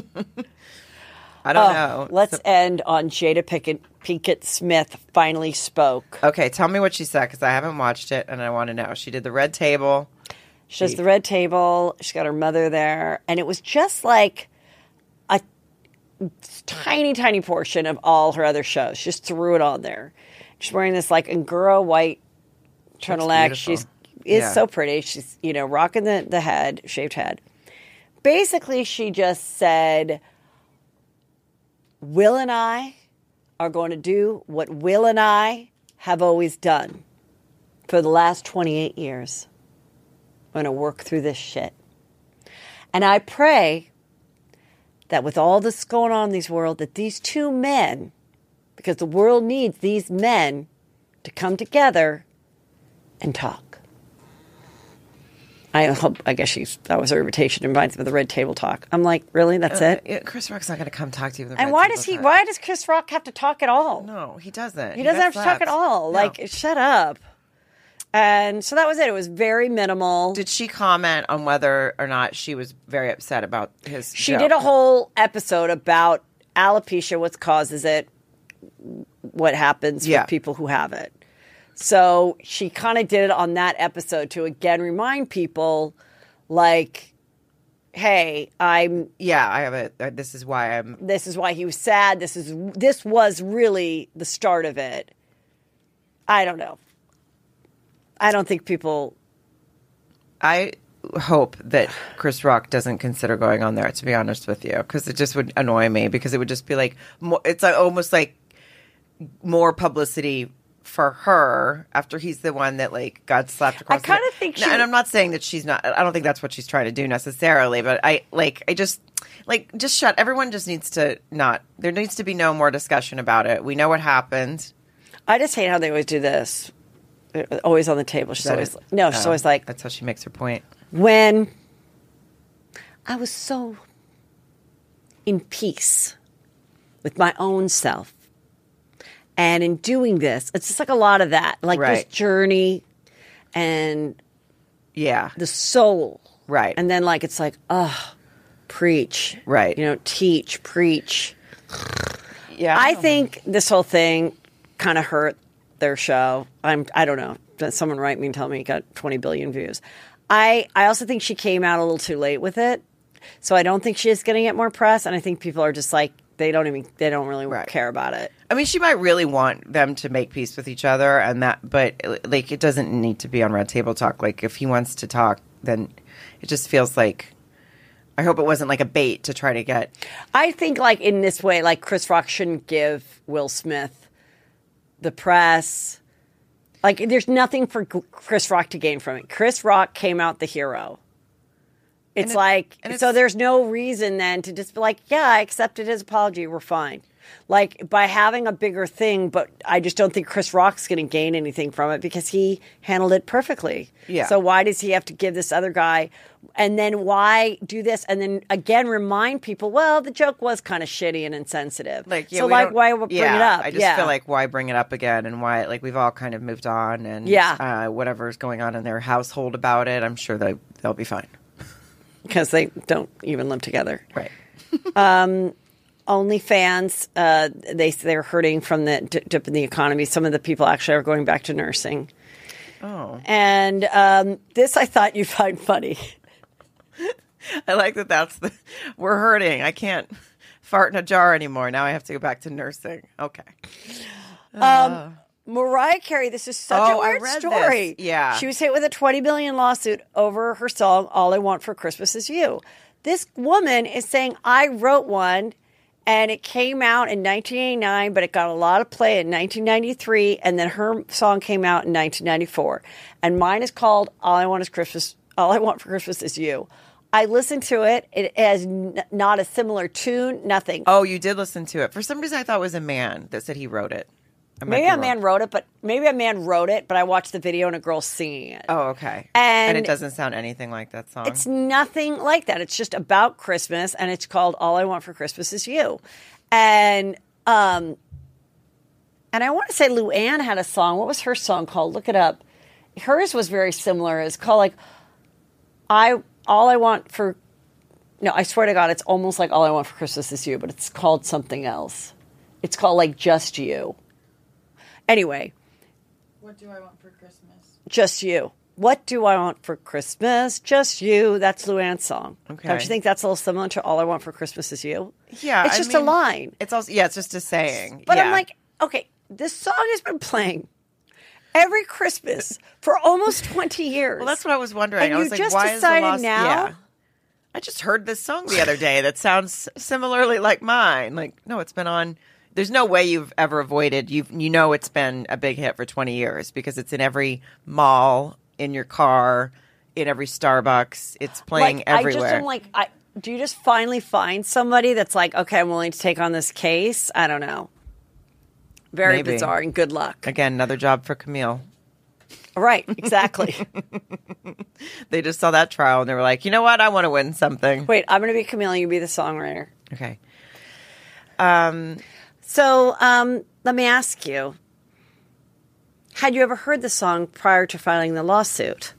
I don't Oh, know. Let's So- end on Jada Pickett, Pinkett Smith finally spoke. okay, tell me what she said because I haven't watched it and I want to know. She did the red table. She has the red table. She's got her mother there, and it was just like a tiny, tiny portion of all her other shows. She just threw it on there. She's wearing this like Angora white turtleneck. She's is Yeah. so pretty. She's you know rocking the the head, shaved head. Basically, she just said, "Will and I are going to do what Will and I have always done for the last twenty eight years." I'm going to work through this shit. And I pray that with all this going on in this world, that these two men, because the world needs these men to come together and talk. I hope, I guess she's, that was her invitation, reminds me of the red table talk. I'm like, really? That's uh, it? Chris Rock's not going to come talk to you. And red why does he, talk. why does Chris Rock have to talk at all? No, he doesn't. He doesn't have to talk at all. No. Like, shut up. And so that was it. It was very minimal. Did she comment on whether or not she was very upset about his? She joke? did a whole episode about alopecia, what causes it, what happens Yeah. with people who have it. So she kind of did it on that episode to again remind people, like, hey, I'm. Yeah, I have it. uh, This is why I'm. This is why he was sad. This is this was really the start of it. I don't know. I don't think people. I hope that Chris Rock doesn't consider going on there. To be honest with you, because it just would annoy me. Because it would just be like it's almost like more publicity for her after he's the one that like got slapped across. the- kinda think she- and I'm not saying that she's not. I don't think that's what she's trying to do necessarily. But I like. I just like just shut. Everyone just needs to not. There needs to be no more discussion about it. We know what happened. I just hate how they always do this. They're Always on the table. She's That always is- no. She's oh, always like, that's how she makes her point. when I was so in peace with my own self. And in doing this, it's just like a lot of that, like Right. this journey and Yeah. the soul. Right. And then, like, it's like, oh, preach. Right. You know, teach, preach. Yeah. I think this whole thing kind of hurt their show. I'm I don't know. Someone write me and tell me it got 20 billion views. I I also think she came out a little too late with it. So I don't think she is going to get more press and I think people are just like they don't even they don't really Right. care about it. I mean, she might really want them to make peace with each other, and that, but like, it doesn't need to be on Red Table Talk. Like, if he wants to talk then it just feels like. I hope it wasn't like a bait to try to get. I think like in this way, like Chris Rock shouldn't give Will Smith the press. Like there's nothing for Chris Rock to gain from it. Chris Rock came out the hero. It's it- like so it's- there's no reason then to just be like, yeah, I accepted his apology, we're fine. Like by having a bigger thing, but I just don't think Chris Rock's going to gain anything from it because he handled it perfectly. Yeah. So why does he have to give this other guy? And then why do this? And then again remind people, well, the joke was kind of shitty and insensitive. Like, yeah, so like why bring yeah, it up? I just yeah. feel like why bring it up again, and why like we've all kind of moved on, and Yeah. uh, whatever's going on in their household about it, I'm sure they they'll be fine. Because they don't even live together. Right. um, OnlyFans, uh, they they're hurting from the dip in the economy. Some of the people actually are going back to nursing. Oh, And um, this I thought you'd find funny. I like that. That's the we're hurting. I can't fart in a jar anymore. Now I have to go back to nursing. Okay. Mariah Carey, this is such Oh, a weird story. this. Yeah. She was hit with a 20 billion lawsuit over her song All I Want for Christmas Is You. This woman is saying I wrote one and it came out in 1989, but it got a lot of play in 1993 and then her song came out in 1994. And mine is called All I Want is Christmas All I Want for Christmas Is You. I listened to it. It has n- not a similar tune, nothing. Oh, you did listen to it. For some reason, I thought it was a man that said he wrote it. Maybe a man wrote it, but maybe a man wrote it, but I watched the video and a girl singing it. Oh, okay. And- it doesn't sound anything like that song. It's nothing like that. It's just about Christmas, and it's called "All I Want for Christmas Is You," and um, and I want to say Lou Luann had a song. What was her song called? Look it up. Hers was very similar. It's called like I all I want for. No, I swear to God, it's almost like all I want for Christmas is you, but it's called something else. It's called like just you. Anyway, What do I want for Christmas? just you. What do I want for Christmas? Just you. That's Luann's song. Okay. Don't you think that's a little similar to All I Want for Christmas Is You? yeah, It's I just a line. It's also yeah, it's just a saying. But I'm like, okay, this song has been playing every Christmas for almost 20 years. well, that's what I was wondering. And I you like, just why is the decided lost? now? Yeah. I just heard this song the other day that sounds similarly like mine. Like, no, it's been on. There's no way you've ever avoided. You you know it's been a big hit for 20 years because it's in every mall, in your car, in every Starbucks. It's playing like, everywhere. I just am like, I, do you just finally find somebody that's like, okay, I'm willing to take on this case? I don't know. Very Maybe. bizarre and good luck. Again, another job for Camille. Right, exactly. They just saw that trial and they were like, you know what? I want to win something. Wait, I'm going to be Camille, you be the songwriter. Okay. Um, So um, let me ask you had you ever heard the song prior to filing the lawsuit?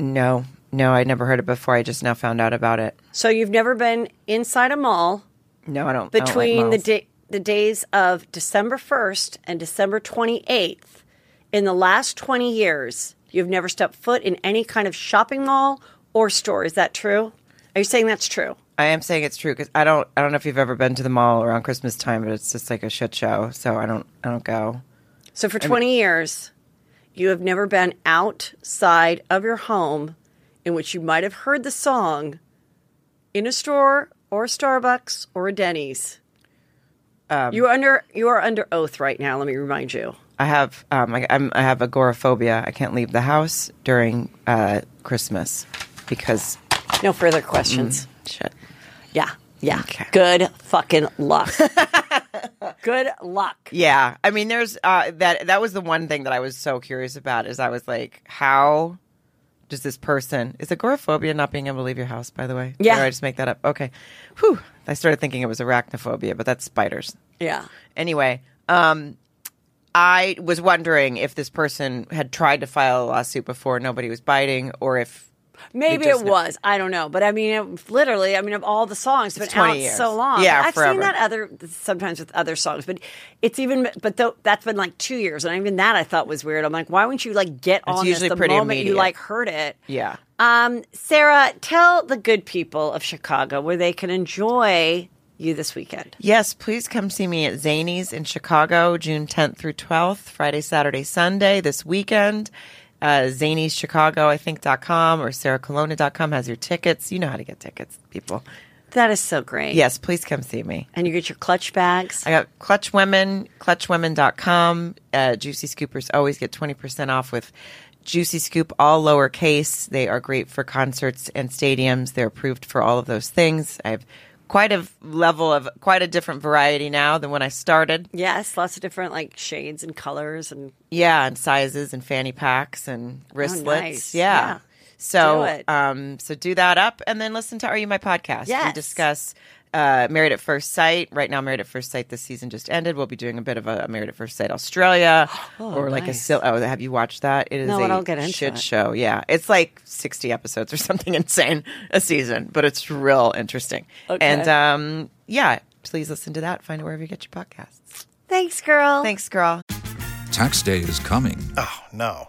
no, no, I'd never heard it before. I just now found out about it. So you've never been inside a mall No, I don't. I don't like between the da- the days of December 1st and December 28th in the last 20 years. You've never stepped foot in any kind of shopping mall or store. Is that true? Are you saying that's true? I am saying it's true because I don't. I don't know if you've ever been to the mall around Christmas time, but it's just like a shit show. So I don't. I don't go. So for 20 years, you have never been outside of your home in which you might have heard the song in a store or a Starbucks or a Denny's. you are under you are under oath right now. Let me remind you. I have. Um. I, I'm. I have agoraphobia. I can't leave the house during uh, Christmas because No further questions. shit. Yeah, yeah. Okay. Good fucking luck. Good luck. Yeah, I mean, there's uh, that. That was the one thing that I was so curious about. Is I was like, how does this person is agoraphobia not being able to leave your house? By the way, Yeah. Did I just make that up. Okay, whew. I started thinking it was arachnophobia, but that's spiders. Yeah. Anyway, um, I was wondering if this person had tried to file a lawsuit before nobody was biting, or if Maybe it know. was. I don't know. But I mean, it, literally, I mean, of all the songs, it's It's been out years. so long. Yeah, I've forever. seen that other sometimes with other songs, but it's even. But though that's been like two years, and even that I thought was weird. I'm like, why wouldn't you like get on usually this the pretty moment you like heard it? yeah. Um, Sarah, tell the good people of Chicago where they can enjoy you this weekend. Yes, please come see me at Zanies in Chicago, June 10th through 12th, Friday, Saturday, Sunday, this weekend. Uh, Zanies Chicago, I think, dot com or sarahcolonna.com has your tickets. You know how to get tickets, people. That is so great. Yes, please come see me. And you get your clutch bags. I got Clutch Women, clutchwomen.com. Uh, Juicy Scoopers always get 20% off with Juicy Scoop, all lowercase. They are great for concerts and stadiums. They're approved for all of those things. I have quite a level of, quite a different variety now than when I started. Yes, lots of different like shades and colors and Yeah, and sizes and fanny packs and wristlets. Oh, nice. Yeah. Yeah. So, Do um, so do that up, and then listen to Are You My Podcast? We discuss uh, Married at First Sight. Right now, Married at First Sight this season just ended. We'll be doing a bit of a, Married at First Sight Australia, or like a nice. sil- oh, have you watched that? It is No, a I don't get into shit it. show. Yeah, it's like sixty episodes or something insane a season, but it's real interesting. Okay. And um, yeah, please listen to that. Find it wherever you get your podcasts. Thanks, girl. Thanks, girl. Tax day is coming. Oh, no.